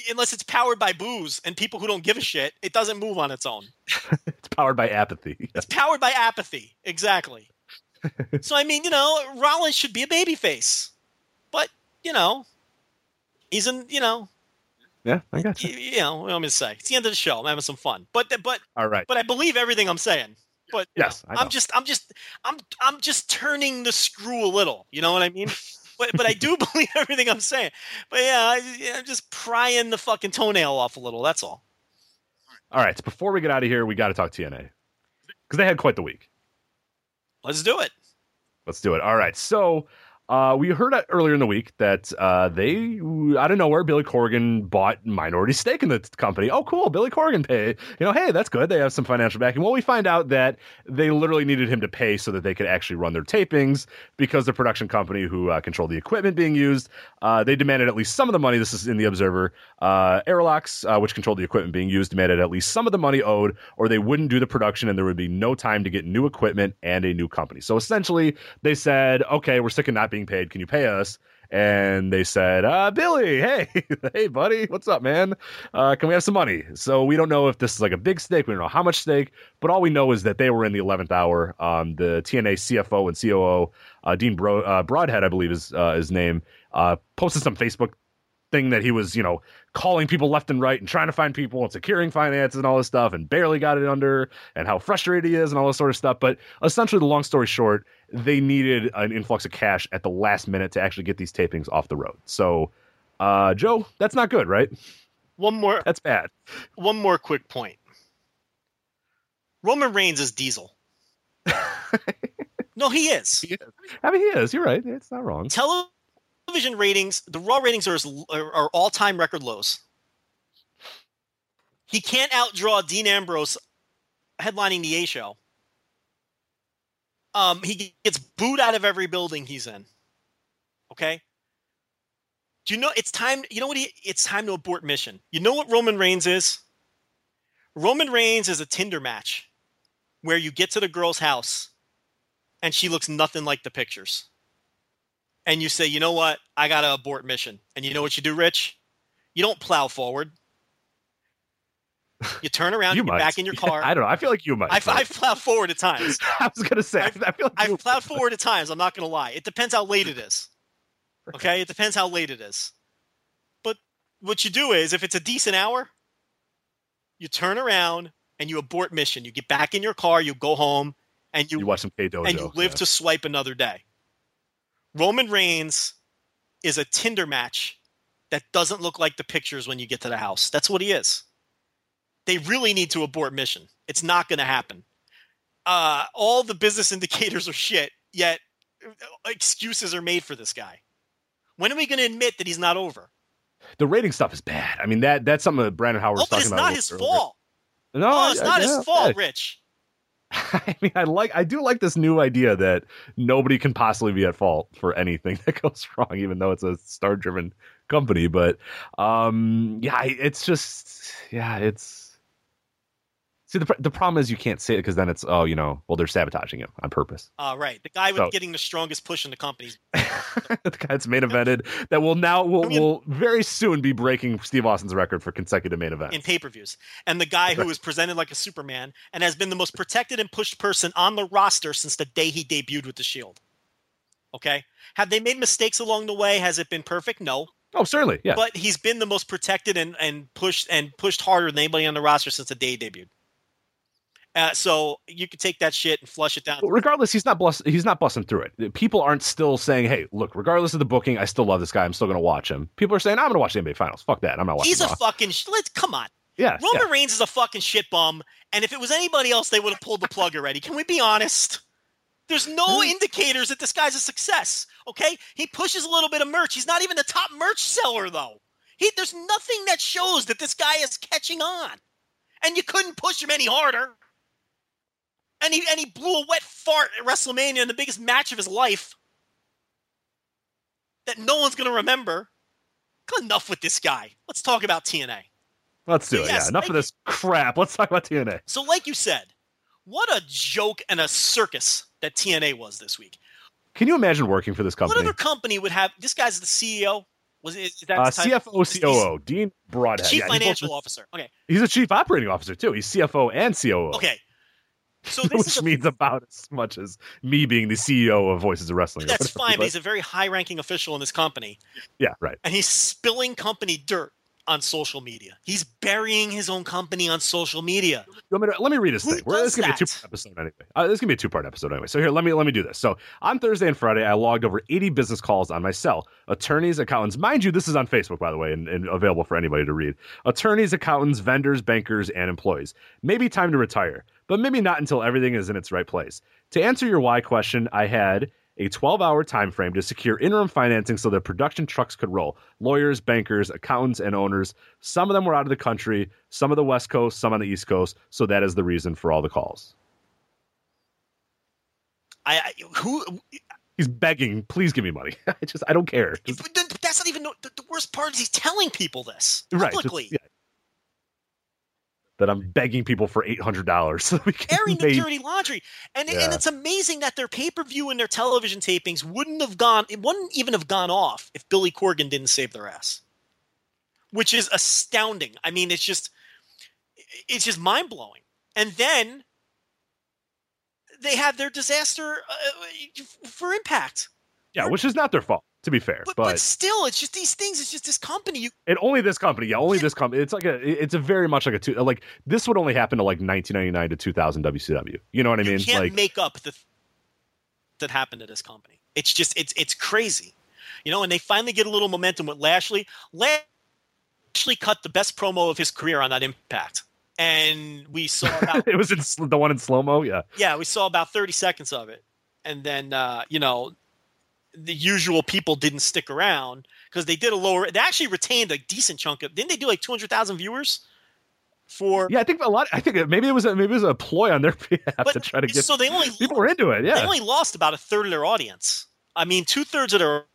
Unless it's powered by booze and people who don't give a shit, it doesn't move on its own. It's powered by apathy. It's powered by apathy. Exactly. so I mean, you know, Rollins should be a babyface, but you know, he's in. You know, Yeah, I got you, you. you know, what am gonna say? It's the end of the show. I'm having some fun, but but All right. but I believe everything I'm saying. But Yes, know. I'm just I'm just I'm I'm just turning the screw a little. You know what I mean? but but I do believe everything I'm saying. But yeah, I, yeah, I'm just prying the fucking toenail off a little. That's all. All right. So before we get out of here, we got to talk TNA because they had quite the week. Let's do it. Let's do it. All right. So uh, we heard earlier in the week that uh, they, out of nowhere, Billy Corgan bought minority stake in the company. Oh, cool. Billy Corgan pay. You know, hey, that's good. They have some financial backing. Well, we find out that they literally needed him to pay so that they could actually run their tapings because the production company who uh, controlled the equipment being used, uh, they demanded at least some of the money. This is in the Observer. Uh, Aroluxe, uh, which controlled the equipment being used, demanded at least some of the money owed, or they wouldn't do the production and there would be no time to get new equipment and a new company. So essentially, they said, okay, we're sick of not being paid. Can you pay us? And they said, uh, Billy, hey, hey, buddy, what's up, man? Uh, can we have some money? So we don't know if this is like a big stake. We don't know how much stake, but all we know is that they were in the 11th hour. Um, the TNA CFO and COO, uh, Dean Bro- uh, Broadhead, I believe is uh, his name, uh, posted some Facebook thing that he was, you know, calling people left and right and trying to find people and securing finances and all this stuff and barely got it under and how frustrated he is and all this sort of stuff. But essentially, the long story short, they needed an influx of cash at the last minute to actually get these tapings off the road. So, uh, Joe, that's not good, right? One more That's bad. one more quick point. Roman Reigns is Diesel. no, he is. I mean, he is. You're right. It's not wrong. Television ratings, the Raw ratings are, are, are all-time record lows. He can't outdraw Dean Ambrose headlining the A show. Um, he gets booed out of every building he's in. Okay. Do you know it's time? You know what? He, it's time to abort mission. You know what Roman Reigns is? Roman Reigns is a Tinder match where you get to the girl's house and she looks nothing like the pictures. And you say, you know what? I got to abort mission. And you know what you do, Rich? You don't plow forward. You turn around, you, You get back in your car. I don't know. I feel like you might. I've, I've plowed forward at times. I was gonna say. I I've- feel like I've plowed forward at times. I'm not going to lie. It depends how late it is. Okay, it depends how late it is. But what you do is, if it's a decent hour, you turn around and you abort mission. You get back in your car, you go home, and you, You watch some K Dojo. and you live yeah. to swipe another day. Roman Reigns is a Tinder match that doesn't look like the pictures when you get to the house. That's what he is. They really need to abort mission. It's not going to happen. Uh, all the business indicators are shit, yet excuses are made for this guy. When are we going to admit that he's not over? the rating stuff is bad. I mean that that's something that Brandon Howard Oh, was but talking it's about. a not his earlier. fault. No, Oh, it's I- not his fault, yeah. Rich. I mean, I like, I do like this new idea that nobody can possibly be at fault for anything that goes wrong, even though it's a star-driven company. But, um, yeah, it's just, yeah, it's. See, the pr- the problem is you can't say it because then it's, oh, you know, well, they're sabotaging him on purpose. Uh, right. The guy with So- getting the strongest push in the company. the guy that's main evented that will now will, will very soon be breaking Steve Austin's record for consecutive main events. in pay-per-views and the guy who is presented like a superman and has been the most protected and pushed person on the roster since the day he debuted with the shield okay have they made mistakes along the way has it been perfect no oh, certainly, yeah. but he's been the most protected and, and pushed and pushed harder than anybody on the roster since the day he debuted uh, so you could take that shit and flush it down But regardless, he's not bless- he's not busting through it. People aren't still saying, "Hey, look, regardless of the booking, I still love this guy. I'm still going to watch him." People are saying, "I'm going to watch the NBA Finals." Fuck that. I'm not watching. he's a Raw." fucking sh- let's come on yeah, Roman yeah. Reigns is a fucking shit bum, and if it was anybody else, they would have pulled the plug already. Can we be honest? There's no indicators that this guy's a success. Okay, he pushes a little bit of merch. He's not even the top merch seller though. He there's nothing that shows that this guy is catching on, and you couldn't push him any harder. And he and he blew a wet fart at WrestleMania in the biggest match of his life that no one's gonna remember. Enough with this guy. Let's talk about TNA. Let's do it. Yes, yeah, enough thank of this crap. Let's talk about TNA. So, like you said, what a joke and a circus that TNA was this week. Can you imagine working for this company? What company? other company would have this guy's the CEO? Was it is that Uh. CFO, COO, Dean Broadhead. Chief Yeah, financial officer. Okay. He's a chief operating officer too. He's CFO and COO. Okay. So this which is a, means about as much as me being the CEO of Voices of Wrestling. that's whatever, fine, but but- he's a very high-ranking official in this company, yeah, right. and he's spilling company dirt on social media. He's burying his own company on social media. You want me to- let me read this Who thing. We're, this is gonna be a two part episode anyway. Uh, this is gonna be a two part episode anyway. So here, let me let me do this. So on Thursday and Friday, I logged over 80 business calls on my cell. Attorneys, accountants, mind you, this is on Facebook by the way, and, and available for anybody to read. Attorneys, accountants, vendors, bankers, and employees. Maybe time to retire, but maybe not until everything is in its right place. To answer your why question, I had a 12 hour time frame to secure interim financing so that production trucks could roll. Lawyers, bankers, accountants, and owners. Some of them were out of the country, some of the West Coast, some on the East Coast. So that is the reason for all the calls. I, I who He's begging, please give me money. I just, I don't care. Just- that's not even the, the worst part is he's telling people this right. just- publicly. yeah. That I'm begging people for $800 so we can airing the dirty laundry. And, and it's amazing that their pay per view and their television tapings wouldn't have gone, it wouldn't even have gone off if Billy Corgan didn't save their ass, which is astounding. I mean, it's just, it's just mind blowing. And then they have their disaster uh, for impact. Yeah, which is not their fault. To be fair, But, but, but still, it's just these things. It's just this company. You and only this company, yeah, only this company. It's like a, it's a very much like a two, like this would only happen to like 1999 to 2000 WCW. You know what I mean? you can't Like, make up the that happened to this company. It's just it's it's crazy, you know. And they finally get a little momentum with Lashley. Lashley cut the best promo of his career on that Impact, and we saw about it was in, the one in slow mo. Yeah, yeah we saw about thirty seconds of it, and then uh, you know the usual people didn't stick around because they did a lower. They actually retained a decent chunk of. Didn't they do like two hundred thousand viewers? For yeah. I think a lot. I think uh, maybe it was a, maybe it was a ploy on their behalf but to try to get so they only people were into it. Yeah, they only lost about a third of their audience. I mean, two thirds of their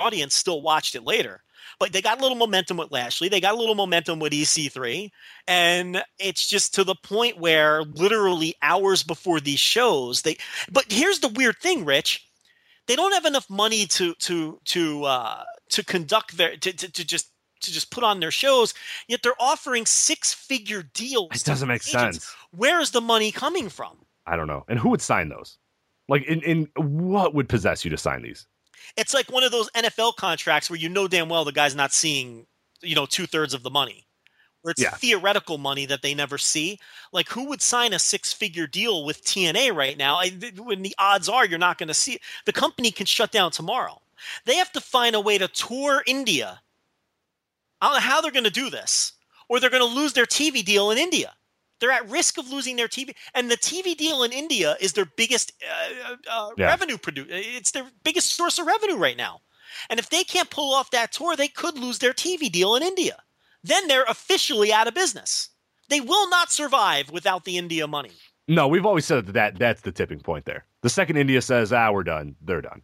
audience still watched it later. But they got a little momentum with Lashley. They got a little momentum with EC3. And it's just to the point where literally hours before these shows, they but here's the weird thing, Rich. They don't have enough money to to to uh to conduct their to, to, to just to just put on their shows, yet they're offering six figure deals. it doesn't make agents. sense. Where is the money coming from? I don't know. And who would sign those? Like, in, in what would possess you to sign these? it's like one of those NFL contracts where you know damn well the guy's not seeing, you know, two thirds of the money. Where it's Yeah. theoretical money that they never see. Like who would sign a six figure deal with TNA right now? I, when the odds are you're not going to see it. The company can shut down tomorrow. They have to find a way to tour India. I don't know how they're going to do this, or they're going to lose their TV deal in India. They're at risk of losing their TV, and the TV deal in India is their biggest uh, uh, Yeah. revenue produce. It's their biggest source of revenue right now. And if they can't pull off that tour, they could lose their TV deal in India. Then they're officially out of business. They will not survive without the India money. No, we've always said that, that that's the tipping point there. The second India says, "Ah, we're done," they're done.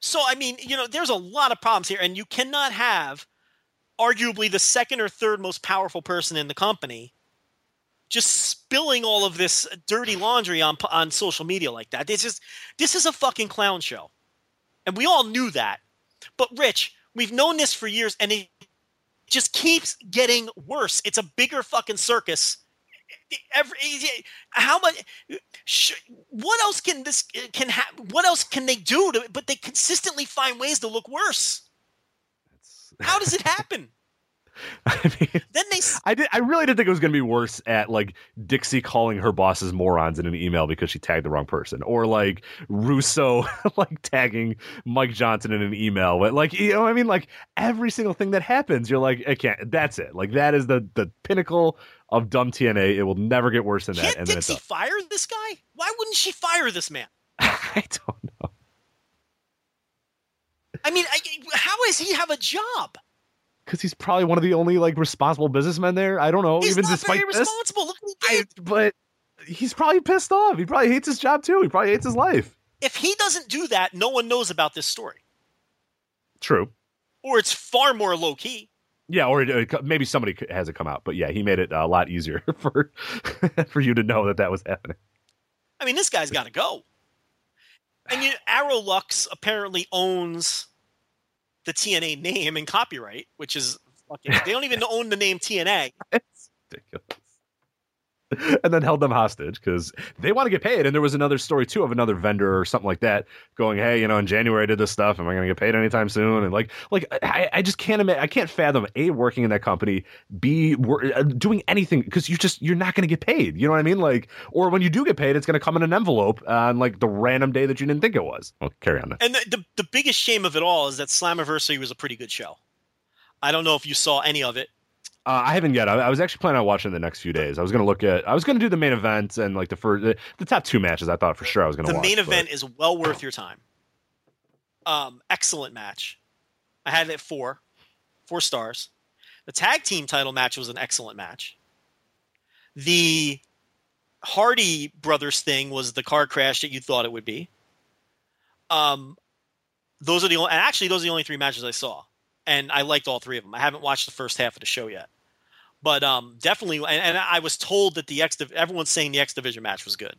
So I mean, you know, there's a lot of problems here, and you cannot have arguably the second or third most powerful person in the company just spilling all of this dirty laundry on on social media like that. This is this is a fucking clown show, and we all knew that. But Rich, we've known this for years, and it just keeps getting worse. It's a bigger fucking circus. Every how much? sh- What else can this can ha- What else can they do to? But they consistently find ways to look worse. How does it happen? I mean, then they I did. I really did think it was going to be worse at like Dixie calling her bosses morons in an email because she tagged the wrong person, or like Russo like tagging Mike Johnson in an email. But like you know, I mean, like every single thing that happens, you're like, I can't. That's it. Like that is the the pinnacle of dumb TNA. It will never get worse than that. can't And then it Dixie fire this guy? Why wouldn't she fire this man? I don't know. I mean, I, how does he have a job? Because he's probably one of the only like responsible businessmen there. I don't know. He's even not despite very responsible. Look what he I, but he's probably pissed off. He probably hates his job too. He probably hates his life. If he doesn't do that, no one knows about this story, True. or it's far more low key. Yeah, or it, maybe somebody has it come out, but yeah, he made it a lot easier for for you to know that that was happening. I mean, this guy's got to go. And you, Aroluxe apparently owns the TNA name and copyright, which is fucking. They don't even own the name TNA. It's ridiculous. And then held them hostage because they want to get paid. And there was another story too of another vendor or something like that going, "Hey, you know, in January I did this stuff. Am I going to get paid anytime soon?" And like, like I, I just can't imagine. I can't fathom a working in that company, b uh, doing anything because you just you're not going to get paid. You know what I mean? Like, or when you do get paid, it's going to come in an envelope on like the random day that you didn't think it was. Well, carry on. And the, the the biggest shame of it all is that Slammiversary was a pretty good show. I don't know if you saw any of it. Uh, I haven't yet. I, I was actually planning on watching the next few days. I was going to look at. I was going to do the main event and like the first, the, the top two matches. I thought for sure I was going to The watch. main but- event is well worth your time. Um, excellent match. I had it at four, four stars. The tag team title match was an excellent match. The Hardy brothers thing was the car crash that you thought it would be. Um, those are the only, and actually those are the only three matches I saw, and I liked all three of them. I haven't watched the first half of the show yet, but um, definitely. And, and I was told that the X, everyone's saying the X Division match was good.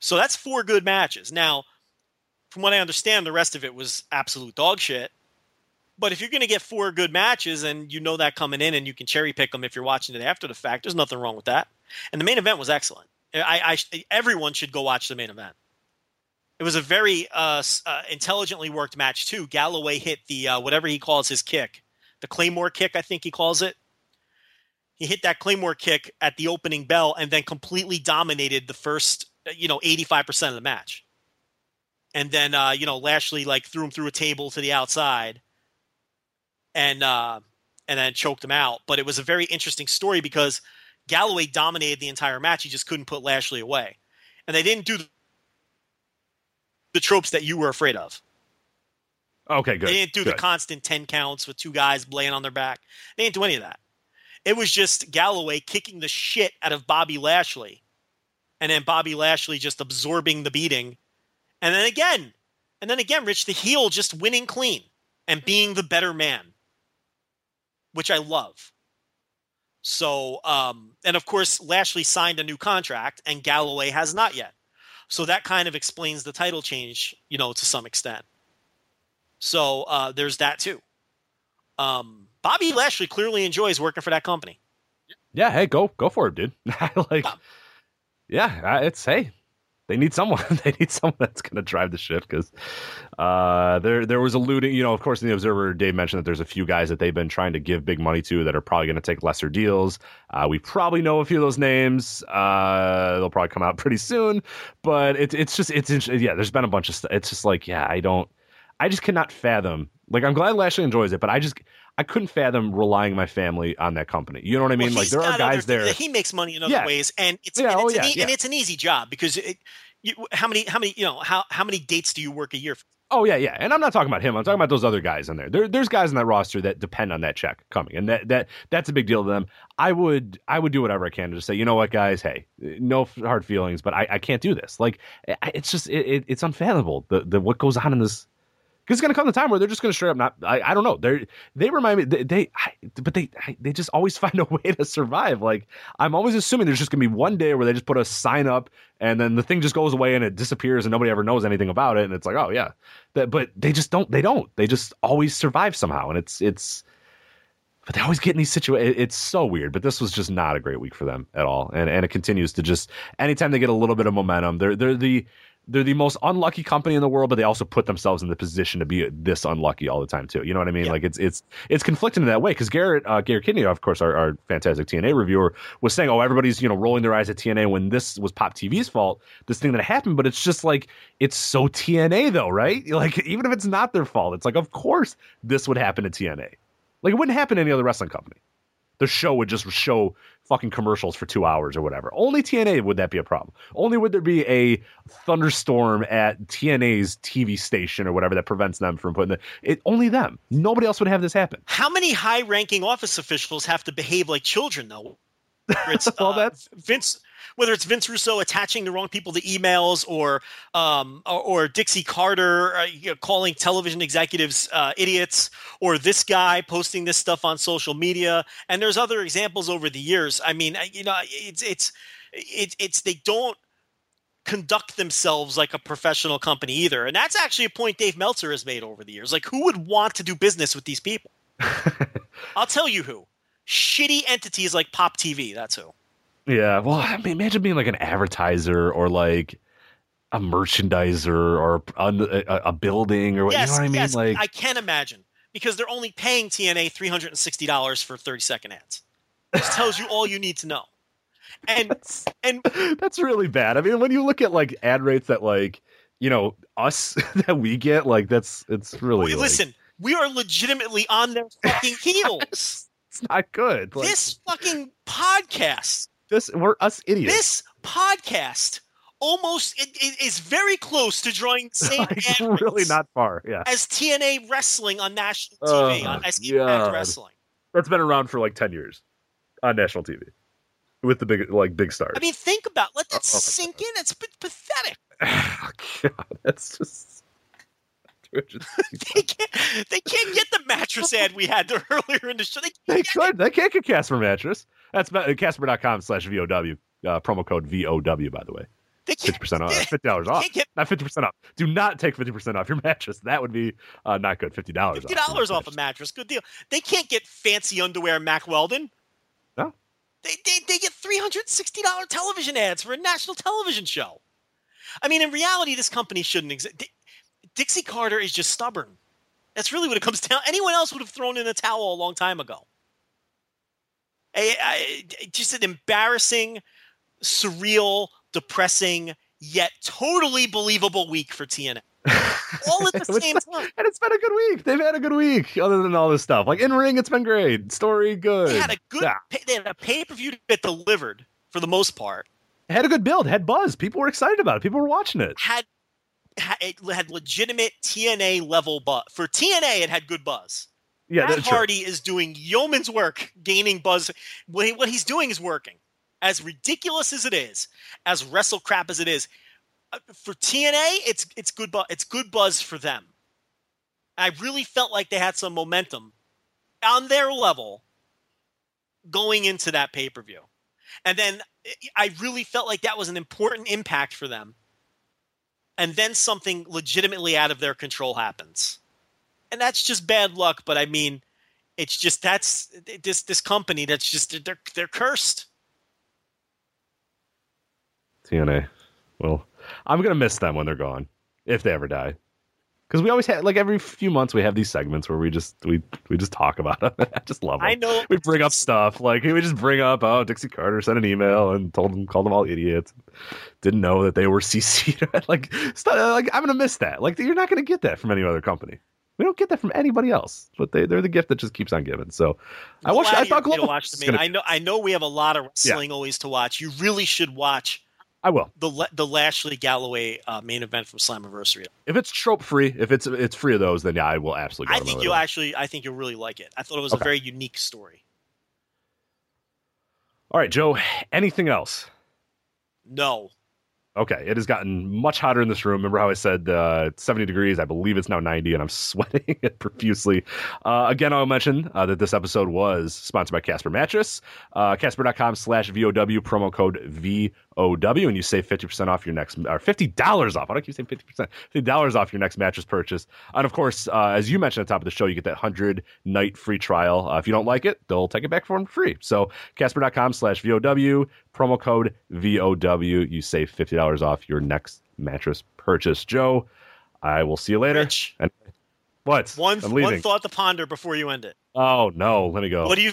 So that's four good matches. Now, from what I understand, the rest of it was absolute dog shit. But if you're going to get four good matches and you know that coming in and you can cherry pick them if you're watching it after the fact, there's nothing wrong with that. And the main event was excellent. I, I everyone should go watch the main event. It was a very uh, uh, intelligently worked match too. Galloway hit the uh, whatever he calls his kick, the Claymore kick, I think he calls it. He hit that Claymore kick at the opening bell and then completely dominated the first, uh, you know, eighty five percent of the match. And then uh, you know Lashley like threw him through a table to the outside, and uh, and then choked him out. But it was a very interesting story because Galloway dominated the entire match. He just couldn't put Lashley away, and they didn't do the tropes that you were afraid of. Okay, good. They didn't do good. the constant 10 counts with two guys laying on their back. They didn't do any of that. It was just Galloway kicking the shit out of Bobby Lashley. And then Bobby Lashley just absorbing the beating. And then again, and then again, Rich the heel just winning clean and being the better man, which I love. So, um, and of course, Lashley signed a new contract and Galloway has not yet. So that kind of explains the title change, you know, to some extent. So uh, there's that too. Um, Bobby Lashley clearly enjoys working for that company. Yeah, hey, go go for it, dude. like, yeah, uh, it's hey, they need someone. they need someone that's going to drive the ship because uh, there there was alluding, you know, of course, in the Observer, Dave mentioned that there's a few guys that they've been trying to give big money to that are probably going to take lesser deals. Uh, we probably know a few of those names. Uh, they'll probably come out pretty soon, but it's it's just it's yeah. There's been a bunch of stuff. It's just like yeah, I don't. I just cannot fathom. Like, I'm glad Lashley enjoys it, but I just I couldn't fathom relying my family on that company. You know what I mean? Well, like, there are guys there. He makes money in other Yeah. ways, and it's, Yeah, and, oh, it's an yeah, and it's an easy job because it, you, how many how many you know how how many dates do you work a year? For? Oh yeah, yeah, and I'm not talking about him. I'm talking about those other guys in there. there. There's guys in that roster that depend on that check coming, and that that that's a big deal to them. I would I would do whatever I can to just say, you know what, guys, hey, no hard feelings, but I, I can't do this. Like it's just it, it's unfathomable the the what goes on in this. Because it's gonna come the time where they're just gonna straight up not. I, I don't know. They they remind me they, they I, but they I, they just always find a way to survive. Like I'm always assuming there's just gonna be one day where they just put a sign up and then the thing just goes away and it disappears and nobody ever knows anything about it and it's like oh yeah, that but they just don't they don't they just always survive somehow and it's it's but they always get in these situations. It's so weird, but this was just not a great week for them at all, and and it continues to just anytime they get a little bit of momentum, they're they're the they're the most unlucky company in the world, but they also put themselves in the position to be this unlucky all the time too. You know what I mean? Yeah. Like it's it's it's conflicting in that way because Garrett uh, Garrett Kidney, of course, our, our fantastic TNA reviewer, was saying, "Oh, everybody's you know rolling their eyes at TNA when this was Pop TV's fault, this thing that happened." But it's just like it's so TNA though, right? Like even if it's not their fault, it's like of course this would happen to TNA. Like it wouldn't happen to any other wrestling company. The show would just show fucking commercials for two hours or whatever. Only TNA would that be a problem. Only would there be a thunderstorm at TNA's TV station or whatever that prevents them from putting the it. Only them. Nobody else would have this happen. How many high-ranking office officials have to behave like children though? It's, Well, uh, that's- Vince. Whether it's Vince Russo attaching the wrong people to emails, or um, or, or Dixie Carter uh, you know, calling television executives uh, idiots, or this guy posting this stuff on social media, and there's other examples over the years. I mean, you know, it's it's it's it's they don't conduct themselves like a professional company either, and that's actually a point Dave Meltzer has made over the years. Like, who would want to do business with these people? I'll tell you who. Shitty entities like Pop TV. That's who. Yeah. Well, I mean, imagine being like an advertiser or like a merchandiser or a, a, a building or what. yes, you know what I mean? yes, like I can imagine because they're only paying TNA three hundred and sixty dollars for thirty second ads. This tells you all you need to know. And and that's really bad. I mean, when you look at like ad rates that like you know us that we get, like that's it's really like, listen, we are legitimately on their fucking heels. it's not good. Like, this fucking podcast, this we're us idiots. this podcast, almost it, it is very close to drawing the same like, really not far. Yeah, as TNA wrestling on national TV Oh, on SQ Wrestling. that's been around for like ten years on national TV with the big like big stars. I mean, think about let that oh, oh, my sink in. It's p- pathetic. Oh, God, that's just. They can't. They can't get the mattress ad we had earlier in the show. They They can't get it. could. They can't get Casper mattress. That's uh, Casper.com slash VOW. Uh, promo code VOW, by the way. 50% off. $50 off. can't get Not 50% off. Do not take 50% off your mattress. That would be uh, not good. $50 off. Fifty dollars off a mattress. Good deal. They can't get fancy underwear, Mack Weldon. No. They they, they get three hundred sixty dollar television ads for a national television show. I mean, in reality, this company shouldn't exist. Dixie Carter is just stubborn. That's really what it comes down. Anyone else would have thrown in a towel a long time ago. I, I, just an embarrassing, surreal, depressing, yet totally believable week for TNA. all at the same time. And it's been a good week. They've had a good week, other than all this stuff. Like in ring, it's been great. Story, good. They had a good. Yeah. They had a pay per view that delivered for the most part. Had a good build. Had buzz. People were excited about it. People were watching it. Had had, it had legitimate TNA level buzz. For TNA, it had good buzz. Yeah, Matt that's true. Hardy is doing yeoman's work, gaining buzz. What, he's doing is working. As ridiculous as it is, as wrestle crap as it is, uh, for TNA, it's it's good. It's good buzz for them. I really felt like they had some momentum on their level going into that pay per view, and then I really felt like that was an important impact for them. And then something legitimately out of their control happens and that's just bad luck. But I mean, it's just that's this this company that's just they're they're cursed. TNA. Well, I'm gonna miss them when they're gone, if they ever die. Because we always have, like every few months, we have these segments where we just we we just talk about them. I just love them. I know we bring up stuff like we just bring up oh Dixie Carter sent an email and told them called them all idiots. Didn't know that they were CC'd. like stuff, like I'm gonna miss that. Like you're not gonna get that from any other company. We don't get that from anybody else. But they they're the gift that just keeps on giving. So I watched. I thought Global watched the main. I know I know we have a lot of wrestling always to watch. You really should watch I will. the the Lashley Galloway uh, main event from Slammiversary. If it's trope free, if it's it's free of those, then yeah, I will absolutely. Go I think you'll actually I think you'll really like it. I thought it was Okay. a very unique story. All right, Joe. Anything else? No, Okay, it has gotten much hotter in this room. Remember how I said uh, 70 degrees? I believe it's now 90, and I'm sweating profusely. Uh, again, I'll mention uh, that this episode was sponsored by Casper Mattress. Uh, Casper.com slash VOW, promo code VOW, and you save 50% off your next, or $50 off. I don't keep saying 50%, $50 off your next mattress purchase. And of course, uh, as you mentioned at the top of the show, you get that 100 night free trial. Uh, if you don't like it, they'll take it back for free. So Casper.com slash VOW, promo code VOW. You save $50 off your next mattress purchase. Joe, I will see you later. Rich. And what? one one thought to ponder before you end it. Oh, no. Let me go. What do you?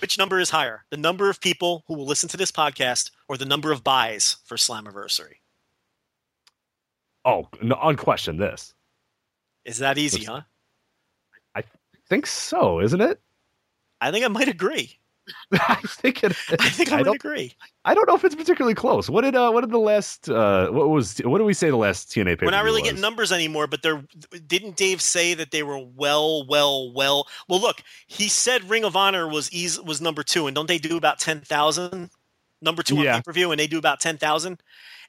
Which number is higher, the number of people who will listen to this podcast, or the number of buys for Slammiversary? oh, no, unquestioned this. Is that easy, Looks- huh? I think so, isn't it? I think I might agree. I think it is. I think I, I would don't, agree. I don't know if it's particularly close. What did uh what did the last uh what was what did we say the last TNA pay We're not really getting numbers anymore, but there didn't Dave say that they were well, well, well. Well, look, he said Ring of Honor was easy, was number two, and don't they do about ten thousand? Number two on Yeah. pay per view, and they do about ten thousand,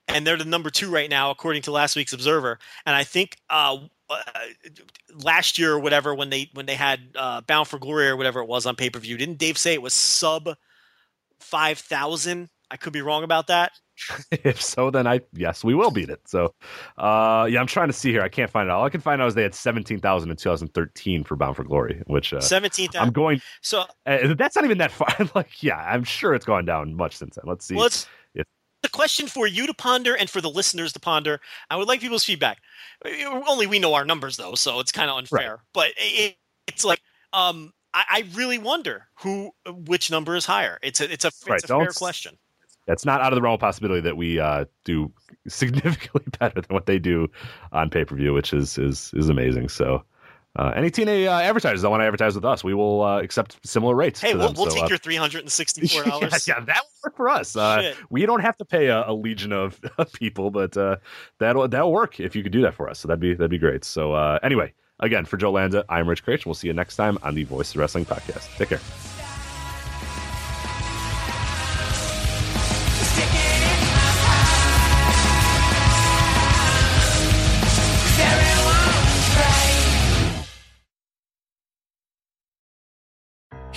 and they're the number two right now according to last week's Observer. And I think uh, uh, last year or whatever, when they when they had uh, Bound for Glory or whatever it was on pay per view, didn't Dave say it was sub five thousand? I could be wrong about that. if so, then I yes, we will beat it. So, uh, yeah, I'm trying to see here. I can't find it. All I can find out is they had seventeen thousand in 2013 for Bound for Glory, which uh, Seventeenth. I'm going. So Uh, that's not even that far. like, yeah, I'm sure it's gone down much since then. Let's see. Well, it's. A question for you to ponder and for the listeners to ponder. I would like people's feedback. Only we know our numbers though, so it's kind of unfair. But it, it's like um, I, I really wonder who, which number is higher. It's a, it's a, Right, it's a fair don't- question. that's not out of the realm of possibility that we uh, do significantly better than what they do on pay per view, which is is is amazing. So. Uh, any TNA uh, advertisers that want to advertise with us, we will uh, accept similar rates. Hey, we'll, them. we'll So, take uh, your three hundred and sixty-four yeah, dollars. yeah, that will work for us. Uh, we don't have to pay a, a legion of, of people, but uh, that'll that'll work if you could do that for us. So that'd be that'd be great. So uh, anyway, again for Joe Lanza, I'm Rich Kraetsch, we'll see you next time on the Voice of Wrestling podcast. Take care.